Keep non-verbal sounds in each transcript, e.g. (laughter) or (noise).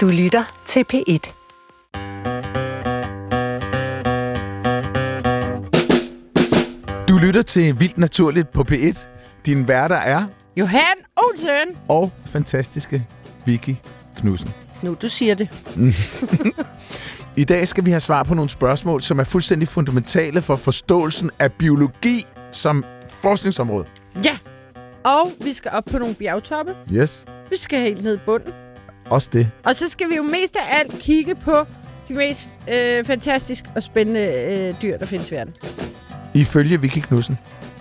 Du lytter til P1. Du lytter til Vildt Naturligt på P1. Din værter er Johan Olsen. og fantastiske Vicky Knudsen. Nu, du siger det. (laughs) I dag skal vi have svar på nogle spørgsmål, som er fuldstændig fundamentale for forståelsen af biologi som forskningsområde. Ja. Og vi skal op på nogle bjergtoppe. Yes, Vi skal helt ned i bunden. Også det. Og så skal vi jo mest af alt kigge på de mest øh, fantastiske og spændende øh, dyr, der findes i verden. Ifølge Vicky Knudsen,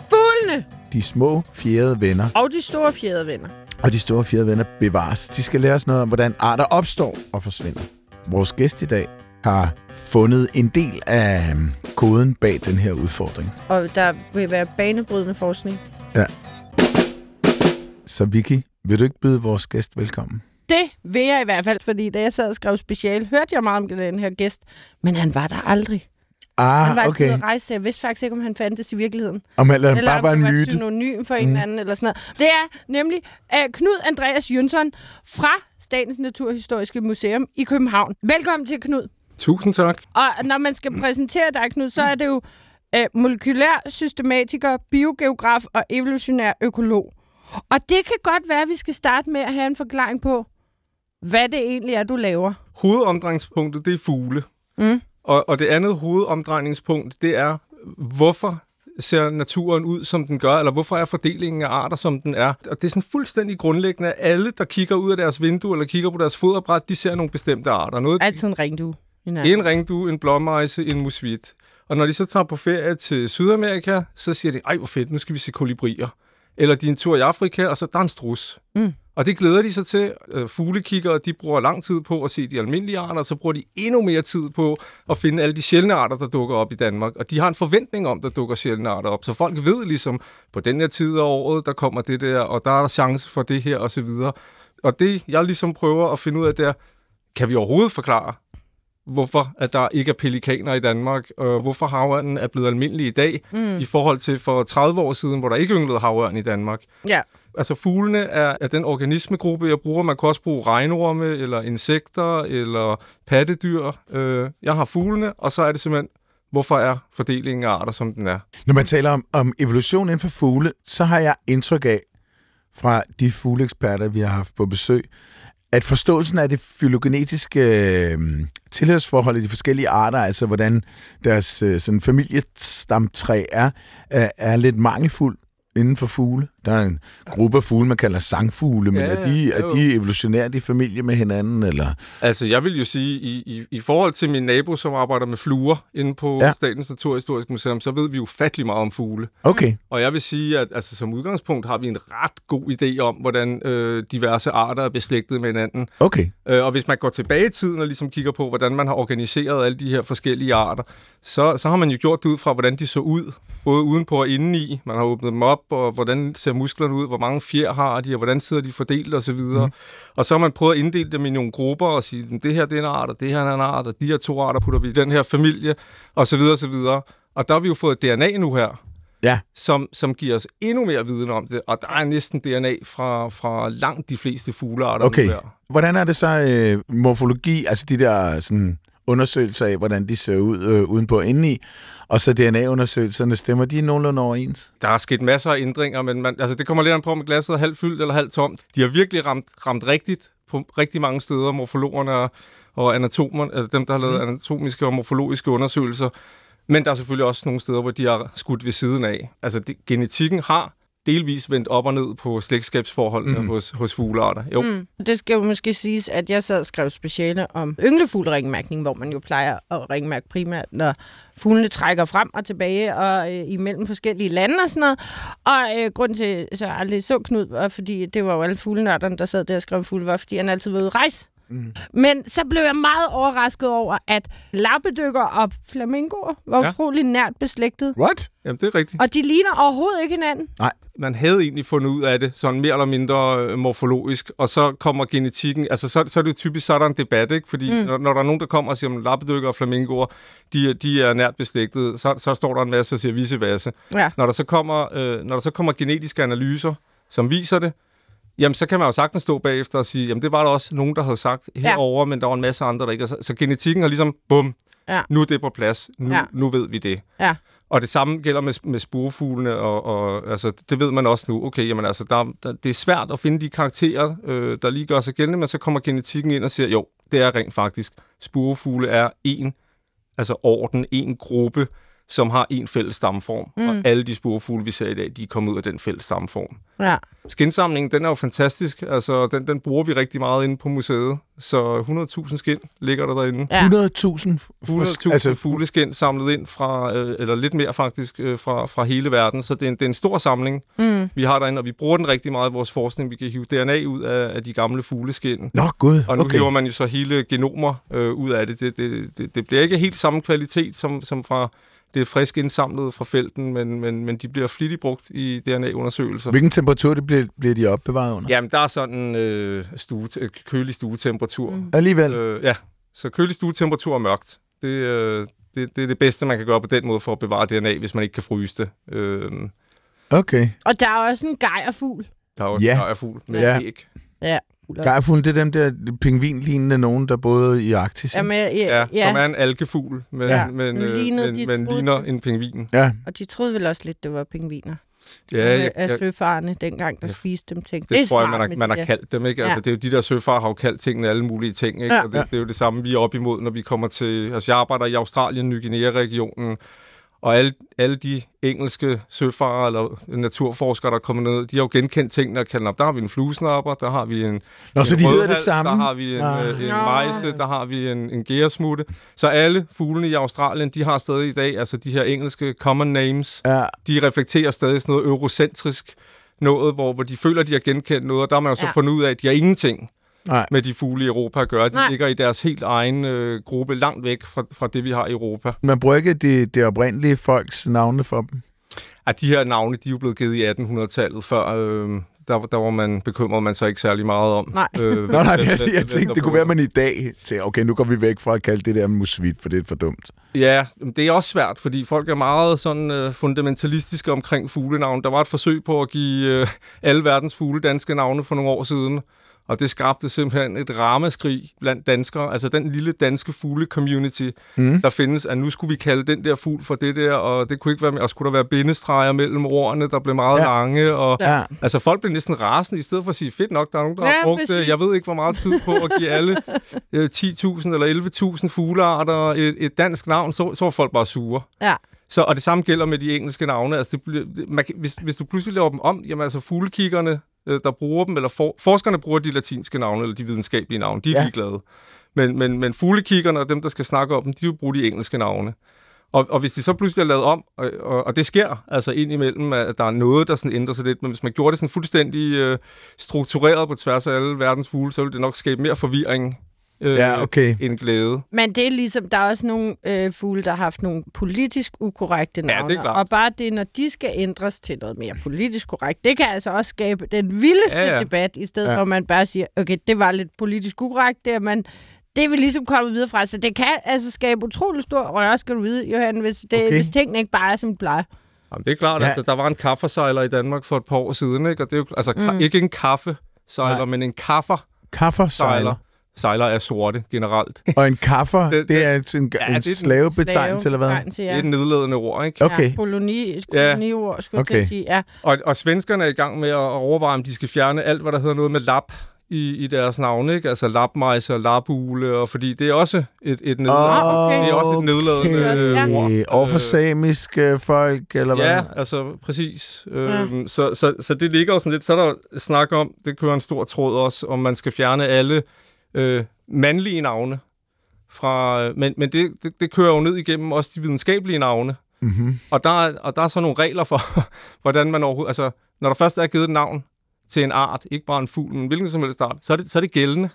Fuglene de små fjerde venner og de store fjerdevenner. og de store fjerde venner bevares. De skal lære os noget om, hvordan arter opstår og forsvinder. Vores gæst i dag har fundet en del af øhm, koden bag den her udfordring. Og der vil være banebrydende forskning. Så Vicky, vil du ikke byde vores gæst velkommen? Det vil jeg i hvert fald, fordi da jeg sad og skrev special, hørte jeg meget om den her gæst, men han var der aldrig. Han var Ah, altid okay. at rejse, så jeg vidste faktisk ikke, om han fandtes i virkeligheden. Om eller eller bare om var det en myte. synonym for en mm. eller anden, eller sådan noget. Det er nemlig uh, Knud Andreas Jønsson fra Statens Naturhistoriske Museum i København. Velkommen til, Knud. Tusind tak. Og når man skal præsentere dig, Knud, så er det jo uh, molekylær systematiker, biogeograf og evolutionær økolog. Og det kan godt være, at vi skal starte med at have en forklaring på, hvad det egentlig er, du laver. Hovedomdrejningspunktet, det er fugle. Mm. Og, og det andet hovedomdrejningspunkt, det er, hvorfor ser naturen ud, som den gør, eller hvorfor er fordelingen af arter, som den er. Og det er sådan fuldstændig grundlæggende, at alle, der kigger ud af deres vindue, eller kigger på deres foderbræt, de ser nogle bestemte arter. Noget, Altid en ringdue. en ringdue, en blåmejse, en musvit. Og når de så tager på ferie til Sydamerika, så siger de, ej hvor fedt, nu skal vi se kolibrier. Eller de er en tur i Afrika, og så der er en strus. Mm. Og det glæder de sig til. Øh, Fuglekiggere, de bruger lang tid på at se de almindelige arter, og så bruger de endnu mere tid på at finde alle de sjældne arter, der dukker op i Danmark. Og de har en forventning om, der dukker sjældne arter op. Så folk ved ligesom, på den her tid af året, der kommer det der, og der er der chance for det her, og så videre. Og det, jeg ligesom prøver at finde ud af, det er, kan vi overhovedet forklare, hvorfor at der ikke er pelikaner i Danmark, og hvorfor havørnen er blevet almindelig i dag, mm. i forhold til for 30 år siden, hvor der ikke ynglede havørn i Danmark. Ja. Altså fuglene er, er den organismegruppe, jeg bruger. Man kan også bruge regnorme, eller insekter, eller pattedyr. Øh, jeg har fuglene, og så er det simpelthen, hvorfor er fordelingen af arter, som den er. Når man taler om, om evolution inden for fugle, så har jeg indtryk af, fra de fugleeksperter, vi har haft på besøg, at forståelsen af det fylogenetiske øh, tilhørsforhold i de forskellige arter, altså hvordan deres øh, sådan familiestamtræ er, er, er lidt mangelfuld inden for fugle. Der er en gruppe af fugle, man kalder sangfugle, men Ja, er, de, er de evolutionært i familie med hinanden? Eller? Altså, jeg vil jo sige, i, i, i forhold til min nabo, som arbejder med fluer inde på ja. Statens Naturhistoriske Museum, så ved vi jo fattelig meget om fugle. Okay, Og jeg vil sige, at altså, som udgangspunkt har vi en ret god idé om, hvordan øh, diverse arter er beslægtet med hinanden. okay. Øh, og hvis man går tilbage i tiden og ligesom kigger på, hvordan man har organiseret alle de her forskellige arter, så, så har man jo gjort det ud fra, hvordan de så ud, både udenpå og indeni. Man har åbnet dem op, og hvordan ser musklerne ud, hvor mange fjer har de, og hvordan sidder de fordelt osv. Mm. Og så har man prøvet at inddele dem i nogle grupper og sige, "Men det her det er en art, og det her er en art, og de her to arter putter vi i den her familie, og så videre, og så videre. Og der har vi jo fået DNA nu her, Ja, som, som giver os endnu mere viden om det, og der er næsten DNA fra, fra langt de fleste fuglearter Okay. nu her. Hvordan er det så øh, morfologi, altså de der sådan, undersøgelser af, hvordan de ser ud øh, udenpå og indeni, og så DNA-undersøgelserne, stemmer de nogenlunde overens? Der er sket masser af ændringer, men man, altså, det kommer lidt an på, om glasset er halvt fyldt eller halvt tomt. De har virkelig ramt, ramt rigtigt på rigtig mange steder, morfologerne og, og anatomerne, altså dem, der har lavet anatomiske og morfologiske undersøgelser. Men der er selvfølgelig også nogle steder, hvor de har skudt ved siden af. Altså, det, genetikken har delvis vendt op og ned på slægtskabsforholdene mm. hos, hos fuglearter. Jo. Mm. Det skal jo måske siges, at jeg sad og skrev speciale om ynglefugleringmærkning, hvor man jo plejer at ringmærke primært, når fuglene trækker frem og tilbage og øh, imellem forskellige lande og sådan noget. Og øh, grunden til, at jeg aldrig så Knud, var fordi det var jo alle fuglenørderne, der sad der og skrev fugle, var fordi han altid var ude rejse. Mm. Men så blev jeg meget overrasket over, at lappedykker og flamingoer var ja. Utrolig nært beslægtet. What? Jamen, det er rigtigt. Og de ligner overhovedet ikke hinanden. man havde egentlig fundet ud af det, sådan mere eller mindre øh, morfologisk, og så kommer genetikken, altså så, så er det jo typisk, så er der en debat, ikke? Fordi mm. når, når der er nogen, der kommer og siger, at lappedykker og flamingoer, de, er- de er nært beslægtet, så, så står der en masse og siger vice versa. Ja. Når der så kommer, øh, når der så kommer genetiske analyser, som viser det, Jamen, så kan man jo sagtens stå bagefter og sige, jamen det var der også nogen, der havde sagt herover, men der var en masse andre, der ikke. Så, så genetikken er ligesom, bum, Ja. nu er det på plads, nu, Ja. ja. nu ved vi det. Ja. Og det samme gælder med, med sporefuglene, og, og altså, det ved man også nu. Okay, jamen, altså, der, der, det er svært at finde de karakterer, øh, der lige gør sig gældende, men så kommer genetikken ind og siger, jo, det er rent faktisk. Sporefugle er en, altså orden, en gruppe, som har en fælles stamform. Mm. Og alle de sporefugle, vi ser i dag, de er kommet ud af den fælles stamform. Ja. Skinsamlingen, den er jo fantastisk. Altså, den, den bruger vi rigtig meget inde på museet. Så 100.000 skin ligger der derinde. Ja. 100.000 100.000 altså, fugleskin samlet ind fra, øh, eller lidt mere faktisk, øh, fra, fra hele verden. Så det er en, det er en stor samling, Mm. vi har derinde, og vi bruger den rigtig meget i vores forskning. Vi kan hive DNA ud af, af de gamle fugleskin. Nå, gud. Og nu okay. hiver man jo så hele genomer øh, ud af det. Det, det, det. det bliver ikke helt samme kvalitet som, som fra det friske indsamlet fra felten, men, men, men de bliver flittigt brugt i DNA-undersøgelser. Hvilken temperatur det bliver, bliver de opbevaret under? Jamen, der er sådan øh, stue, øh, kølig stuetemperatur. Mm. Alligevel. Øh, ja, så kølig stuetemperatur og mørkt. Det, øh, det, det er det bedste, man kan gøre på den måde for at bevare DNA, hvis man ikke kan fryse det. Øh, Okay. Og der er også en gejerfugl. der er også Ja. ja. fugl med Ja. æg. Ja. Gejrfuglen, det er dem der pingvinlignende nogen, der boede i Arktis. Jamen, ja, Ja, ja, som er en algefugl, men, Ja. men, Men øh, lignede men, men troede- ligner en pingvin. Ja, og de troede vel også lidt, det var pingviner. Ja, Ja, jeg, af søfarerne dengang, der Ja. spiste dem ting. det, det tror jeg, man har, man har kaldt dem. Ikke? Altså, Ja. det er jo de der søfare har jo kaldt tingene alle mulige ting. Ikke? Ja. Og det, det, er jo det samme, vi er op imod, når vi kommer til... Altså, jeg arbejder i Australien, Ny Guinea-regionen, og alle, alle de engelske søfarere eller naturforskere, der er kommet ned, de har jo genkendt tingene og kaldt op. Der har vi en fluesnapper, der har vi en, Nå, så en de hedder rødhal, det samme? Der har vi en, Ah. øh, en Nå. mejse, der har vi en, en gæresmutte. Så alle fuglene i Australien, de har stadig i dag, altså de her engelske common names, ja. de reflekterer stadig sådan noget eurocentrisk noget, hvor, hvor de føler, de har genkendt noget, og der har man jo så ja. fundet ud af, at de har ingenting Nej. med de fugle i Europa at gøre. De Nej. ligger i deres helt egen øh, gruppe, langt væk fra, fra det, vi har i Europa. Man bruger ikke det, det oprindelige folks navne for dem. At de her navne, de er jo blevet givet i 1800-tallet, før øh, der, der var man bekymret man så ikke særlig meget om. Nej. Øh, (laughs) Nå, nej, jeg, jeg hvem tænkte, det kunne være, at man i dag tænker, okay, nu går vi væk fra at kalde det der musvit, for det er for dumt. Ja, men det er også svært, fordi folk er meget sådan øh, fundamentalistiske omkring fuglenavn. Der var et forsøg på at give øh, alle verdens fugle danske navne for nogle år siden, og det skabte simpelthen et ramaskrig blandt danskere. Altså den lille danske fugle-community, mm. der findes, at nu skulle vi kalde den der fugl for det der, og det kunne ikke være med, og skulle der være bindestreger mellem ordene, der blev meget Ja. lange, og Ja. Altså, folk blev næsten rasende, i stedet for at sige, fedt nok, der er nogen, der Ja, har brugt præcis. det. Jeg ved ikke, hvor meget tid på at give alle (laughs) øh, 10.000 eller 11.000 fuglearter et, et dansk navn, så, så var folk bare sure. Ja. Så, og det samme gælder med de engelske navne. Altså, det, man, hvis, hvis du pludselig laver dem om, jamen altså fuglekiggerne, øh, der bruger dem, eller for, forskerne bruger de latinske navne, eller de videnskabelige navne, de er Ja. ja. ligeglade. Men, men, men fuglekiggerne og dem, der skal snakke om dem, de vil bruge de engelske navne. Og, og hvis de så pludselig er lavet om, og, og, og det sker altså indimellem, at der er noget, der sådan ændrer sig lidt, men hvis man gjorde det sådan fuldstændig øh, struktureret på tværs af alle verdens fugle, så ville det nok skabe mere forvirring øh, Ja, okay. end glæde. Men det er ligesom, der er også nogle øh, fugle, der har haft nogle politisk ukorrekte det er navne. klart. og bare det, når de skal ændres til noget mere politisk korrekt, det kan altså også skabe den vildeste Ja, ja. debat, i stedet Ja. ja. for at man bare siger, okay, det var lidt politisk ukorrekt, det er man... Det er vi ligesom kommet videre fra, så det kan altså skabe utrolig stor røre, skal du vide, Johan, hvis, det, Okay. hvis tingene ikke bare er, som de plejer. Jamen, det er klart, Ja. ja. altså, der var en kaffesejler i Danmark for et par år siden, ikke? Og det er jo, altså, mm. ikke en kaffesejler, Nej. men en kaffersejler. Kaffersejler. Sejler er sorte generelt. Og en kaffer, (laughs) Det- det er en, en, Ja, en slavebetegnelse, eller hvad? Ja. Ja. Det er et nedladende ord, ikke? Okay. Ja, koloni, Ja. koloniord, skulle Okay. okay. jeg sige. Ja. Og, og svenskerne er i gang med at overveje, om de skal fjerne alt, hvad der hedder noget med lap i, i deres navne, ikke? Altså lapmejse og lapule, og fordi det er også et, et nedladende Ah, okay. Det er også et nedladende Ja. ord. Overfor Øh, samiske folk, eller hvad? Ja, altså præcis. Øhm, så, så, så det ligger jo sådan lidt, så er der snak om, det kører en stor tråd også, om man skal fjerne alle øh, mandlige navne. Fra, men men det, det, det kører jo ned igennem også de videnskabelige navne. Mm-hmm. Og der, er, og der er så nogle regler for, (laughs) hvordan man overhovedet... Altså, når der først er givet et navn til en art, ikke bare en fugl, men hvilken som helst art, så er det, så er det gældende.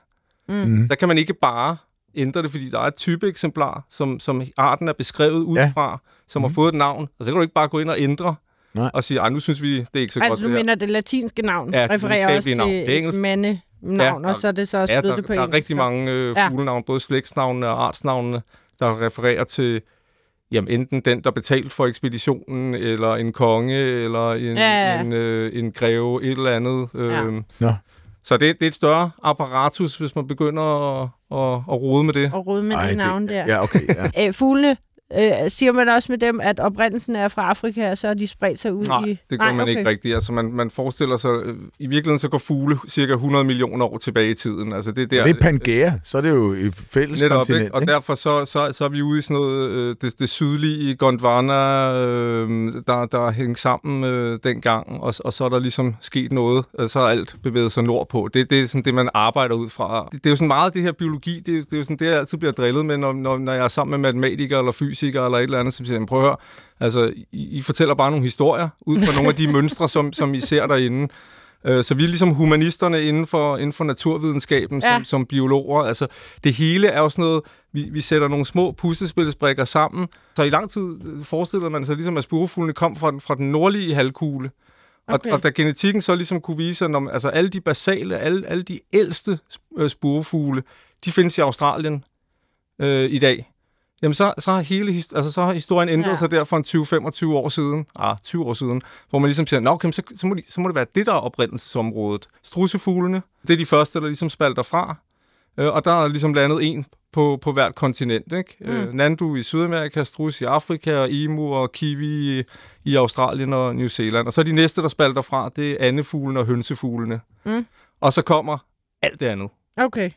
Mm. Der kan man ikke bare ændre det, fordi der er et type eksemplar, som, som arten er beskrevet udefra, ja. som har fået et navn. Og så kan du ikke bare gå ind og ændre Nej. og sige, nu synes vi, det er ikke så Altså, godt du det her. mener det latinske navn, Ja, det refererer også videnskabelige til navn. Det er et mandenavn, Ja, og så er det så også Ja, blevet der, det på der er engelsk. rigtig mange øh, Ja. fuglenavne, både slægtsnavnene og artsnavnene, der refererer til jamen, enten den, der betalt for ekspeditionen, eller en konge, eller en, Ja, ja. en, øh, en greve, et eller andet. Ja. Øh, Nå. Så det, det er et større apparatus, hvis man begynder at, at, at rode med det. Og rode med Ej, de navne der. Ja, okay. Ja. (laughs) Øh, fuglene, øh, siger man også med dem, at oprindelsen er fra Afrika, og så er de spredt sig ud Nej, i... det gør man okay. ikke rigtigt. Altså, man, man forestiller sig, øh, i virkeligheden så går fugle cirka 100 millioner år tilbage i tiden. Altså, det, er Så der, det er Pangea, så er det jo et fælles Netop, kontinent, ikke? Og ikke? derfor så, så, så er vi ude i sådan noget, øh, det, det sydlige Gondwana, øh, der, der hænger sammen øh, dengang, og, og så er der ligesom sket noget, øh, så er alt bevæget sig nordpå. Det, det er sådan det, man arbejder ud fra. Det, det er jo sådan meget det her biologi, det, er- det er jo sådan det, jeg altid bliver drillet med, når, når, når jeg er sammen med matematikere eller fysikere eller et eller andet, som siger, prøv at høre, altså, I, I fortæller bare nogle historier ud fra nogle af de (laughs) mønstre, som, som I ser derinde. Øh, Så vi er ligesom humanisterne inden for, inden for naturvidenskaben Ja. som, som biologer. Altså, det hele er jo sådan noget, vi, vi sætter nogle små puslespilsbrikker sammen. Så i lang tid øh, forestillede man sig ligesom, at spurvefuglene kom fra, den- fra den nordlige halvkugle. Okay. Og, og da genetikken så ligesom kunne vise, at altså alle de basale, alle, alle de ældste øh, spurvefugle, de findes i Australien øh, i dag. Jamen så, så, har hele, altså, så har historien ændret Ja. sig der for en 20-25 år siden, ah, 20 år siden, hvor man ligesom siger, Nå, okay, så, så, må de, så må det være det, der er oprindelsesområdet. Strussefuglene, det er de første, der ligesom spalter fra, øh, og der er ligesom landet en på, på hvert kontinent. Ikke? Mm. Øh, Nandu i Sydamerika, strus i Afrika, og emu og kiwi i, i Australien og New Zealand. Og så er de næste, der spalter fra, det er andefuglene og hønsefuglene. Mm. Og så kommer alt det andet. Okay.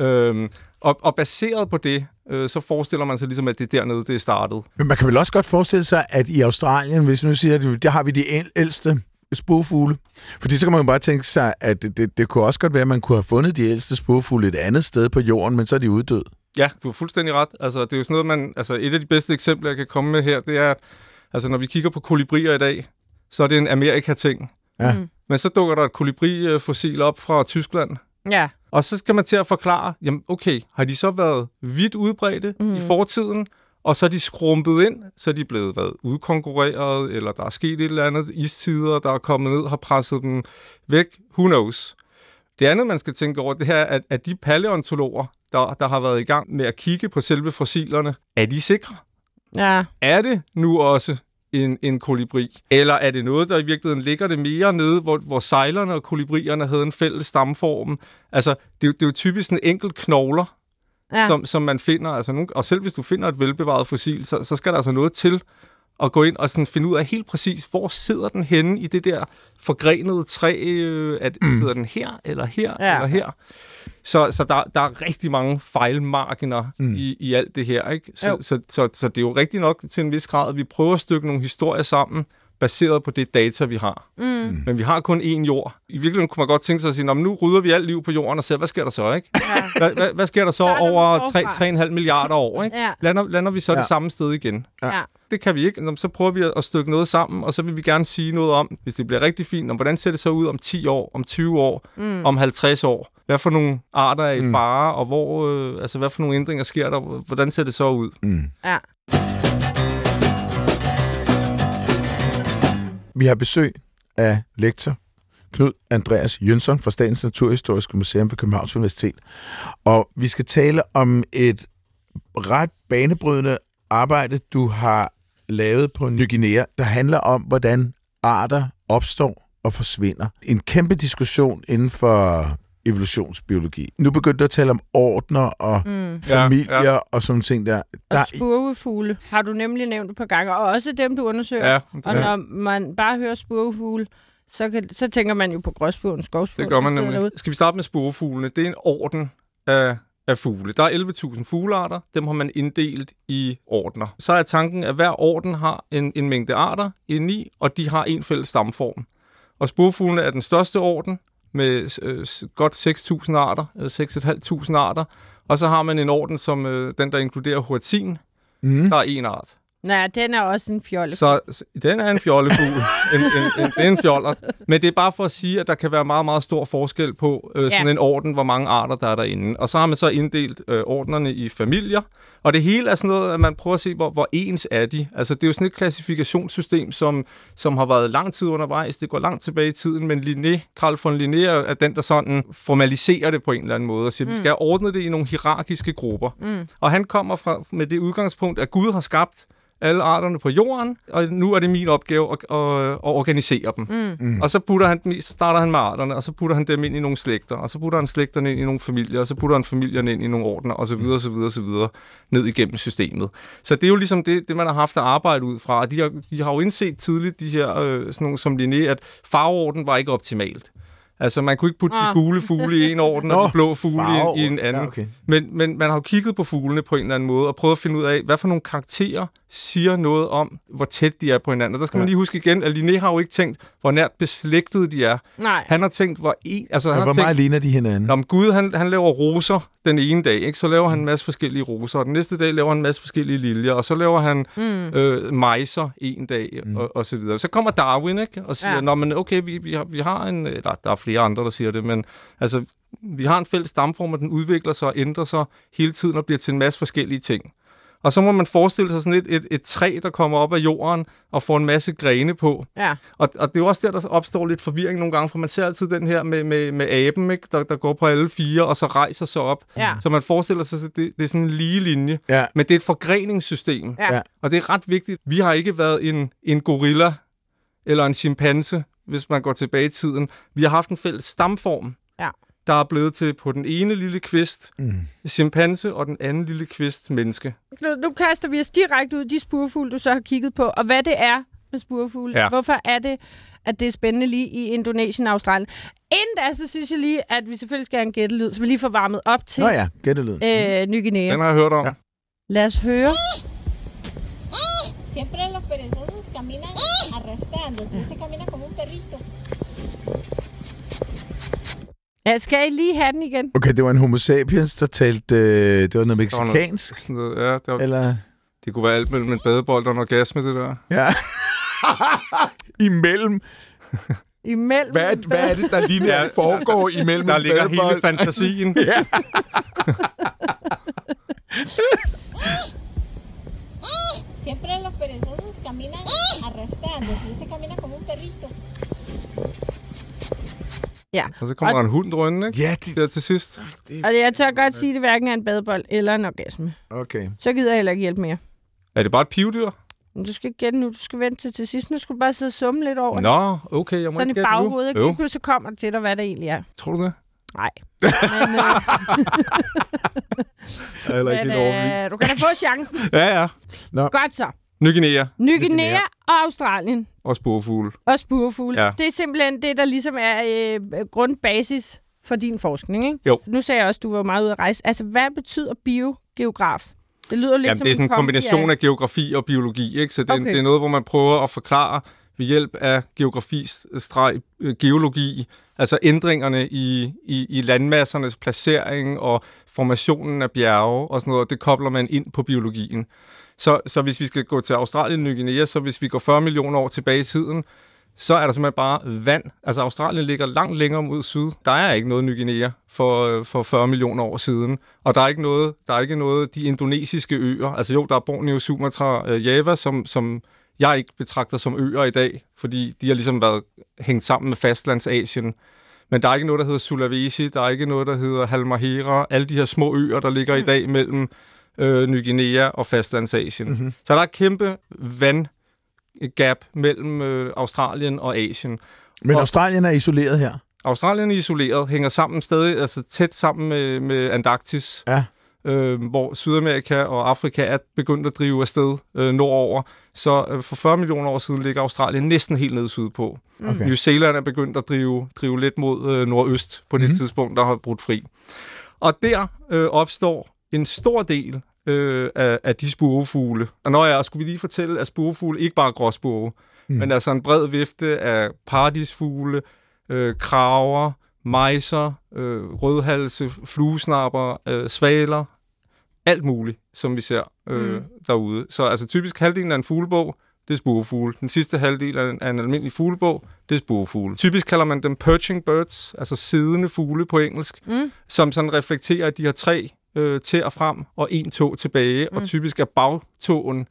Øhm, og, og baseret på det, øh, så forestiller man sig ligesom, at det er dernede, det er startet. Men man kan vel også godt forestille sig, at i Australien, hvis vi nu siger, at der har vi de æl- ældste spurfugle. Fordi så kan man jo bare tænke sig, at det, det, det kunne også godt være, at man kunne have fundet de ældste spurfugle et andet sted på jorden, men så er de uddød. Ja, du har fuldstændig ret. Altså, det er jo sådan noget, man... Altså, et af de bedste eksempler, jeg kan komme med her, det er, at altså, når vi kigger på kolibrier i dag, så er det en Amerika-ting. Ja. Mm. Men så dukker der et kolibri-fossil op fra Tyskland, Ja. Og så skal man til at forklare, jamen okay, har de så været vidt udbredte mm. i fortiden, og så er de skrumpet ind, så er de blevet været udkonkurreret, eller der er sket et eller andet, istider, der er kommet ned, har presset dem væk, who knows. Det andet, man skal tænke over, det her, at, at de paleontologer, der, der har været i gang med at kigge på selve fossilerne, er de sikre? Ja. Er det nu også en, en kolibri? Eller er det noget, der i virkeligheden ligger det mere nede, hvor, hvor sejlerne og kolibrierne havde en fælles stamform? Altså, det, er jo- det er jo typisk en enkelt knogler, Ja. som, som man finder. Altså, nogle, og selv hvis du finder et velbevaret fossil, så, så skal der altså noget til at gå ind og sådan finde ud af helt præcis, hvor sidder den henne i det der forgrenede træ? Øh, at, sidder den her, eller her, Ja. eller her? Så, så der, der er rigtig mange fejlmarginer mm. i, i alt det her. Ikke? Så, så, så, så det er jo rigtigt nok til en vis grad, at vi prøver at stykke nogle historier sammen, baseret på det data, vi har. Mm. Men vi har kun én jord. I virkeligheden kunne man godt tænke sig at sige, "Nå, men nu rydder vi alt liv på jorden og ser, hvad sker der så, ikke? Ja. Hvad, hvad, hvad sker der så over forfra. 3-3,5 milliarder år, ikke? Ja. Lander, lander vi så ja. Ja. det samme sted igen? Ja. Det kan vi ikke. Nå, Så prøver vi at stykke noget sammen, og så vil vi gerne sige noget om, hvis det bliver rigtig fint, om hvordan ser det så ud om 10 år, om 20 år, mm. om 50 år? Hvad for nogle arter er i fare, og hvor, øh, altså, hvad for nogle ændringer sker der? Hvordan ser det så ud? Mm. Ja. Vi har besøg af lektor Knud Andreas Jønsson fra Statens Naturhistoriske Museum ved Københavns Universitet. Og vi skal tale om et ret banebrydende arbejde, du har lavet på Ny Guinea, der handler om, hvordan arter opstår og forsvinder. En kæmpe diskussion inden for evolutionsbiologi. Nu begyndte du at tale om ordner og Mm. familier Ja, og sådan ting der. der Og spurvefugle har du nemlig nævnt et par gange, og også dem, du undersøger. Ja, Og når man bare hører spurvefugle, så, kan, så tænker man jo på gråspuren, skovspuren. det gør man nemlig. derude. Skal vi starte med sporefuglene? Det er en orden af, af fugle. Der er 11.000 fuglearter. Dem har man inddelt i ordner. Så er tanken, at hver orden har en, en mængde arter indeni, og de har en fælles stamform. Og sporefuglene er den største orden med øh, godt 6.000 arter, øh, 6.500 arter. Og så har man en orden, som øh, den, der inkluderer huatin. Mm. Der er en art. Nej, den er også en fjolle. Så, så den er en fjollefugl. (laughs) en, en, en, det er en fjoller. Men det er bare for at sige, at der kan være meget, meget stor forskel på øh, sådan Ja. en orden, hvor mange arter der er derinde. Og så har man så inddelt øh, ordnerne i familier. Og det hele er sådan noget, at man prøver at se, hvor, hvor ens er de. Altså det er jo sådan et klassifikationssystem, som, som har været lang tid undervejs. Det går langt tilbage i tiden, men Linné, Carl von Linné er den, der sådan formaliserer det på en eller anden måde og siger, mm. vi skal have ordnet det i nogle hierarkiske grupper. Mm. Og han kommer fra med det udgangspunkt, at Gud har skabt alle arterne på jorden, og nu er det min opgave at, at, at organisere dem. Mm. Mm. Og så, putter han dem i, så starter han med arterne, og så putter han dem ind i nogle slægter, og så putter han slægterne ind i nogle familier, og så putter han familierne ind i nogle ordner, og så videre, så videre, så videre, ned igennem systemet. Så det er jo ligesom det, det man har haft at arbejde ud fra. Og de har, de har jo indset tidligt, de her, øh, sådan nogle som Linné, at farveorden var ikke optimalt. Altså, man kunne ikke putte ah. de gule fugle i en orden, og de blå fugle i, i en anden. Ja, okay. men, men man har jo kigget på fuglene på en eller anden måde, og prøvet at finde ud af, hvad for nogle karakterer siger noget om, hvor tæt de er på hinanden. Og der skal ja. man lige huske igen, at Linné har jo ikke tænkt, hvor nært beslægtede de er. Nej. Han har tænkt, hvor en... Altså, han hvor har tænkt, meget ligner de hinanden? Om Gud, han, han laver roser den ene dag, ikke? så laver han en masse forskellige roser, og den næste dag laver han en masse forskellige liljer, og så laver han mm. øh, mejser en dag, mm. og, og så videre. Så kommer Darwin ikke? og siger, ja. Nå, men okay, vi, vi, har, vi har en... Eller, der er flere andre, der siger det, men altså, vi har en fælles stamform, og den udvikler sig og ændrer sig hele tiden og bliver til en masse forskellige ting. Og så må man forestille sig sådan et, et, et træ, der kommer op af jorden og får en masse grene på. Ja. Og, og det er jo også der, der opstår lidt forvirring nogle gange, for man ser altid den her med, med, med aben, ikke? Der, der går på alle fire, og så rejser sig op. Ja. Så man forestiller sig, at det, det er sådan en lige linje. Ja. Men det er et forgreningssystem. Ja. Og det er ret vigtigt. Vi har ikke været en, en gorilla eller en chimpanse, hvis man går tilbage i tiden. Vi har haft en fælles stamform. Der er blevet til på den ene lille kvist mm. chimpanse, og den anden lille kvist menneske. Nu, nu kaster vi os direkte ud i de spurfugle, du så har kigget på, og hvad det er med spurfugle. Ja. Hvorfor er det, at det er spændende lige i Indonesien og Australien? Inden da, så synes jeg lige, at vi selvfølgelig skal have en gættelyd, så vi lige får varmet op til Nå ja, gættelyden. øh, Ny Guinea. Den har jeg hørt om. Ja. Lad os høre. Siempre los perezosos caminan arrastrándose. Este camina como un perrito. Ja, skal I lige have den igen? Okay, det var en homo sapiens, der talte... Øh, det var noget var mexikansk. Sådan noget, ja, der, Eller... det kunne være alt mellem en badebold og en orgasme, det der. Ja. (laughs) imellem. Imellem. Hvad er, hvad er det, der lige Ja, foregår imellem Der ligger badebold? hele fantasien. (laughs) Ja. Siempre los perezosos caminan arrastrándose. Este camina como un perrito. Ja. Og så kommer Og- der en hund drønende, ikke? Ja, det, Der til sidst. Og jeg tør godt sige, at det hverken er en badebold eller en orgasme. okay. Så gider jeg heller ikke hjælpe mere. Er det bare et pivdyr? Men du skal ikke gætte nu. Du skal vente til til sidst. Nu skal du bare sidde og summe lidt over det. Nå, okay, jeg må Sådan i ikke nu. baghovedet. Ikke? Jo, Lige pludselig kommer det til dig, hvad det egentlig er. tror du det? Nej. (laughs) Men, øh, Jeg er heller ikke (laughs) men helt overbevist. øh, du kan da få chancen. (laughs) Ja, ja. Godt så. Ny Guinea Ny Guinea og Australien og sporfugle. og spurfugle. Ja. Det er simpelthen det, der ligesom er øh, grundbasis for din forskning. Ikke? Jo. Nu sagde jeg også, at du var meget ude at rejse. Altså, hvad betyder biogeograf? Det lyder lidt Jamen, som det er sådan en kombi kombination af geografi og biologi, ikke? Så det, Okay. det er noget, hvor man prøver at forklare ved hjælp af geografi, streg, øh, geologi, altså ændringerne i, i, i landmassernes placering og formationen af bjerge og sådan noget, det kobler man ind på biologien. Så, så hvis vi skal gå til Australien Ny Guinea, så hvis vi går 40 millioner år tilbage i tiden, så er der simpelthen bare vand. Altså Australien ligger langt længere mod syd. Der er ikke noget Ny Guinea for, for 40 millioner år siden. Og der er ikke noget, der er ikke noget de indonesiske øer. Altså jo, der er Borneo, Sumatra, øh, Java, som, som jeg ikke betragter som øer i dag, fordi de har ligesom været hængt sammen med fastlandsasien. Men der er ikke noget, der hedder Sulawesi, der er ikke noget, der hedder Halmahera, alle de her små øer, der ligger i dag mellem øh, Ny Guinea og fastlandsasien. Mm-hmm. Så der er kæmpe vandgap mellem øh, Australien og Asien. Men Og- Australien er isoleret her. Australien er isoleret, hænger sammen stadig, altså tæt sammen med, med Antarktis, Ja. øh, hvor Sydamerika og Afrika er begyndt at drive afsted øh, nordover. Så øh, for 40 millioner år siden ligger Australien næsten helt nede sydpå. Okay. New Zealand er begyndt at drive, drive lidt mod øh, nordøst på det mm-hmm. tidspunkt, der har brudt fri. Og der øh, opstår en stor del øh, af, af de spurvefugle. Og når jeg skulle vi lige fortælle, at spurvefugle ikke bare er gråspurve, mm. men altså en bred vifte af paradisfugle, øh, kraver, mejser, øh, rødhalse, fluesnapper, øh, svaler, alt muligt, som vi ser øh, Mm. derude. Så altså typisk halvdelen af en fuglebog, det er spurvefugle. Den sidste halvdel af en, af en almindelig fuglebog, det er spurvefugle. Typisk kalder man dem perching birds, altså siddende fugle på engelsk, Mm. som sådan reflekterer, at de har tre øh, til og frem og en tog tilbage, mm. og typisk er bagtåen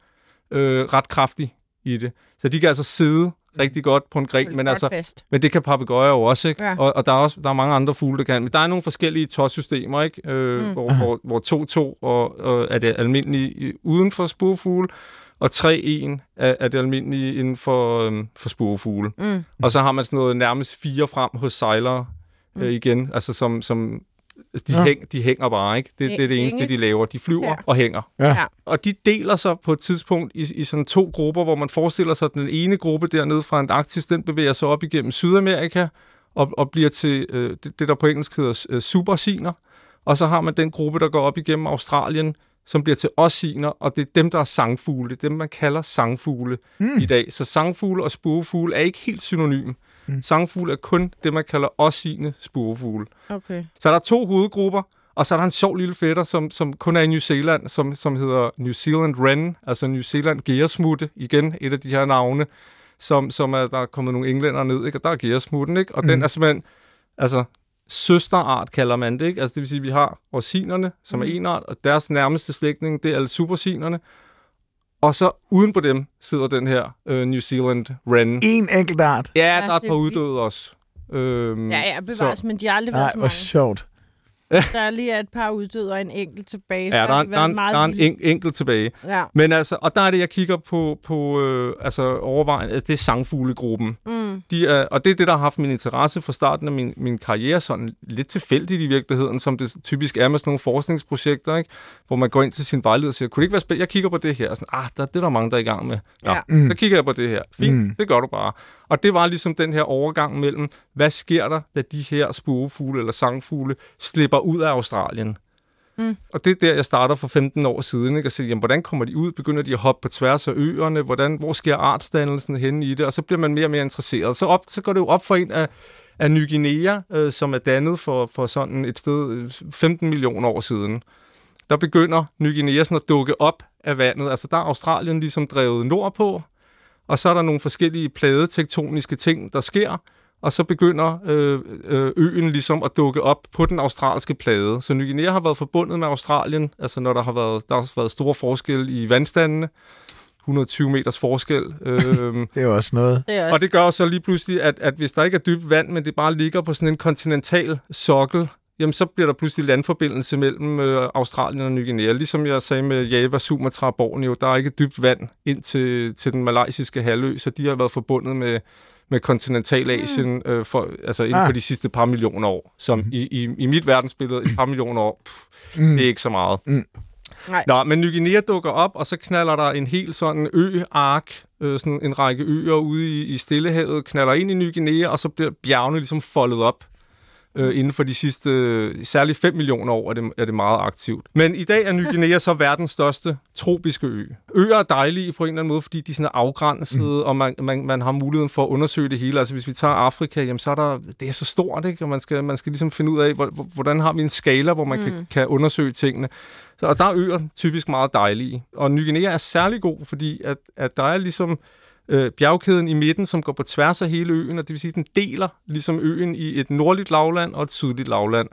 øh, ret kraftig i det. Så de kan altså sidde rigtig godt på en gren, men altså, fast. men det kan papegøjer jo også, ikke? Ja. Og, og der er også der er mange andre fugle, der kan. Men der er nogle forskellige tossystemer, ikke? Øh, mm. hvor, hvor, hvor 2-2 og, og er det almindelige uden for spurfugle, og 3-1 er, er det almindelige inden for, øhm, for spurfugle. Mm. Og så har man sådan noget nærmest fire frem hos sejlere øh, igen, altså som, som de, Ja. hæng, de hænger bare, ikke? Det, det er det eneste, de laver. De flyver Ja. og hænger. Ja. Og de deler sig på et tidspunkt i, i sådan to grupper, hvor man forestiller sig, at den ene gruppe dernede fra Antarktis, den bevæger sig op igennem Sydamerika og, og bliver til øh, det, det, der på engelsk hedder øh, supersiner. Og så har man den gruppe, der går op igennem Australien, som bliver til ossiner, og det er dem, der er sangfugle. Det er dem, man kalder sangfugle mm. i dag. Så sangfugle og spurvefugle er ikke helt synonym. Mm. Sangfugle er kun det, man kalder ossine spurvefugle. Okay. Så er der to hovedgrupper, og så er der en sjov lille fætter, som, som kun er i New Zealand, som, som hedder New Zealand Wren, altså New Zealand Gearsmutte, igen et af de her navne, som, som er, der er kommet nogle englænder ned, ikke? og der er Gearsmutten, ikke? og mm. den er simpelthen, altså søsterart kalder man det, ikke? altså det vil sige, at vi har orsinerne, som mm. er en art, og deres nærmeste slægtning, det er alle supersinerne, og så uden på dem sidder den her øh, New Zealand Wren. En enkelt art. Ja, Ja, der er et par uddøde også. Øhm, Ja, ja, bevares, så- men de har aldrig Nej, været så hvor mange. sjovt. (laughs) Der er lige et par uddøde og en enkelt tilbage. Ja, der har er, de der er, en, meget der er en en, enkelt tilbage. Ja. Men altså, og der er det, jeg kigger på, på øh, altså overvejende, altså, det er sangfuglegruppen. Mm. De er, og det er det, der har haft min interesse fra starten af min, min karriere, sådan lidt tilfældigt i virkeligheden, som det typisk er med sådan nogle forskningsprojekter, ikke? hvor man går ind til sin vejleder og siger, kunne det ikke være spændende? Jeg kigger på det her, og sådan, ah, der, det er der mange, der er i gang med. Nå, Ja. mm. så kigger jeg på det her. Fint, Mm. det gør du bare. Og det var ligesom den her overgang mellem, hvad sker der, da de her spurvefugle eller sangfugle slipper ud af Australien? Mm. Og det er der, jeg starter for 15 år siden, ikke? og siger, jamen, hvordan kommer de ud? Begynder de at hoppe på tværs af øerne? Hvordan, hvor sker artsdannelsen henne i det? Og så bliver man mere og mere interesseret. Så, op, så går det jo op for en af, af Ny Guinea, øh, som er dannet for, for sådan et sted øh, 15 millioner år siden. Der begynder Ny Guinea sådan at dukke op af vandet. Altså der er Australien ligesom drevet nordpå, og så er der nogle forskellige pladetektoniske ting, der sker, og så begynder øh, øh, øen ligesom at dukke op på den australske plade. Så Ny Guinea har været forbundet med Australien, altså når der har været, der har været store forskelle i vandstandene, 120 meters forskel. øhm, (laughs) Det er også noget. Det er også. og det gør så lige pludselig, at, at hvis der ikke er dybt vand, men det bare ligger på sådan en kontinental sokkel, jamen så bliver der pludselig landforbindelse mellem øh, Australien og Ny Guinea. Ligesom jeg sagde med Java, Sumatra og Borneo, der er ikke dybt vand ind til, til den malaysiske halvø, så de har været forbundet med, med kontinentalasien øh, for, altså inden Ah. for de sidste par millioner år. Som Mhm. i, i, i mit verdensbillede, et par (clears throat) millioner år, pff, Mm. det er ikke så meget. Nej. Nå, men Ny Guinea dukker op, og så knaller der en helt sådan ø-ark, øh, sådan en række øer ude i, i Stillehavet, knaller ind i Ny Guinea, og så bliver bjergene ligesom foldet op. Øh, inden for de sidste, særligt 5 millioner år, er det, er det meget aktivt. Men i dag er Ny (laughs) Guinea så verdens største tropiske ø. Øer er dejlige på en eller anden måde, fordi de sådan er afgrænsede, mm. og man, man, man har muligheden for at undersøge det hele. Altså hvis vi tager Afrika, jamen, så er der, det er så stort, ikke? og man skal, man skal ligesom finde ud af, hvor- hvor- hvordan har vi en skala, hvor man mm. kan, kan undersøge tingene. Så, og der er øer typisk meget dejlige. Og Ny Guinea er særlig god, fordi at, at der er ligesom øh, bjergkæden i midten, som går på tværs af hele øen, og det vil sige, at den deler ligesom øen i et nordligt lavland og et sydligt lavland.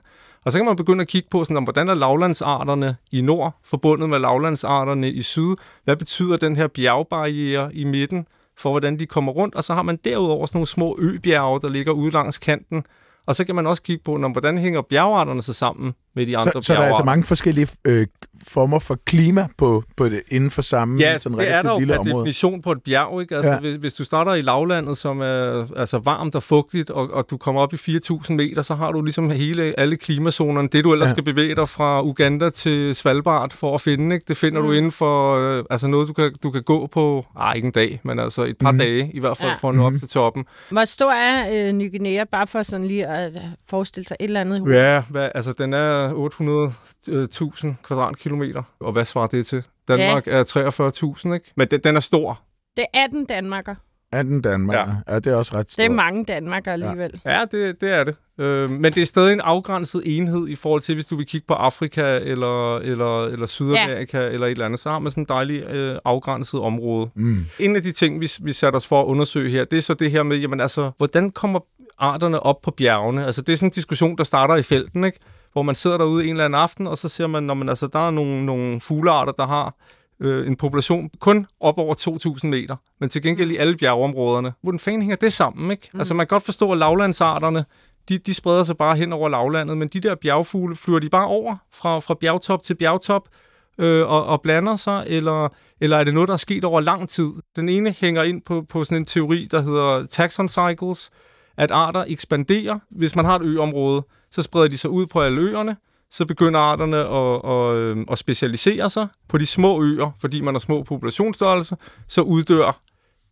Og så kan man begynde at kigge på, sådan, om, hvordan er lavlandsarterne i nord forbundet med lavlandsarterne i syd? Hvad betyder den her bjergbarriere i midten for, hvordan de kommer rundt? Og så har man derudover sådan nogle små øbjerge, der ligger ude langs kanten. Og så kan man også kigge på, hvordan hænger bjergarterne sig sammen med de andre Så, så der er altså mange forskellige øh, former for klima på, på det, inden for samme Ja, sådan det er der jo lille per område. definition på et bjerg. Ikke? Altså, Ja. hvis, hvis du starter i lavlandet, som er altså, varmt og fugtigt, og, og du kommer op i 4.000 meter, så har du ligesom hele, alle klimazonerne. Det, du ellers Ja. skal bevæge dig fra Uganda til Svalbard for at finde, ikke? det finder mm. du inden for øh, altså noget, du kan, du kan gå på, ah, ikke en dag, men altså et par mm. dage i hvert fald, Ja. for at nå op til toppen. Hvor stor er øh, Ny Guinea, bare for sådan lige at forestille sig et eller andet? Ja, hvad, altså den er 800.000 kvadratkilometer, og hvad svarer det til? Danmark ja. er 43.000, ikke? Men den, den er stor. Det er 18 Danmarker. Er den Danmark? Ja. Ja. ja, det er også ret Det stort. er mange Danmarker alligevel. Ja, det, det er det. Øh, men det er stadig en afgrænset enhed i forhold til, hvis du vil kigge på Afrika eller, eller, eller Sydamerika ja. eller et eller andet, så har man sådan et dejligt øh, afgrænset område. Mm. En af de ting, vi, vi satte os for at undersøge her, det er så det her med, jamen altså, hvordan kommer arterne op på bjergene? Altså, det er sådan en diskussion, der starter i felten, ikke? Hvor man sidder derude en eller anden aften, og så ser man, når man, altså, der er nogle, nogle fuglearter, der har øh, en population kun op over 2.000 meter, men til gengæld i alle bjergeområderne. Hvordan fanden hænger det sammen, ikke? Mm. Altså man kan godt forstå, at lavlandsarterne, de, de spreder sig bare hen over lavlandet, men de der bjergfugle, flyver de bare over fra, fra bjergtop til bjergtop øh, og, og blander sig, eller, eller er det noget, der er sket over lang tid? Den ene hænger ind på, på sådan en teori, der hedder taxon cycles, at arter ekspanderer. Hvis man har et øområde, så spreder de sig ud på alle øerne, så begynder arterne at, at, øh, at specialisere sig på de små øer, fordi man har små populationsstørrelser, så uddør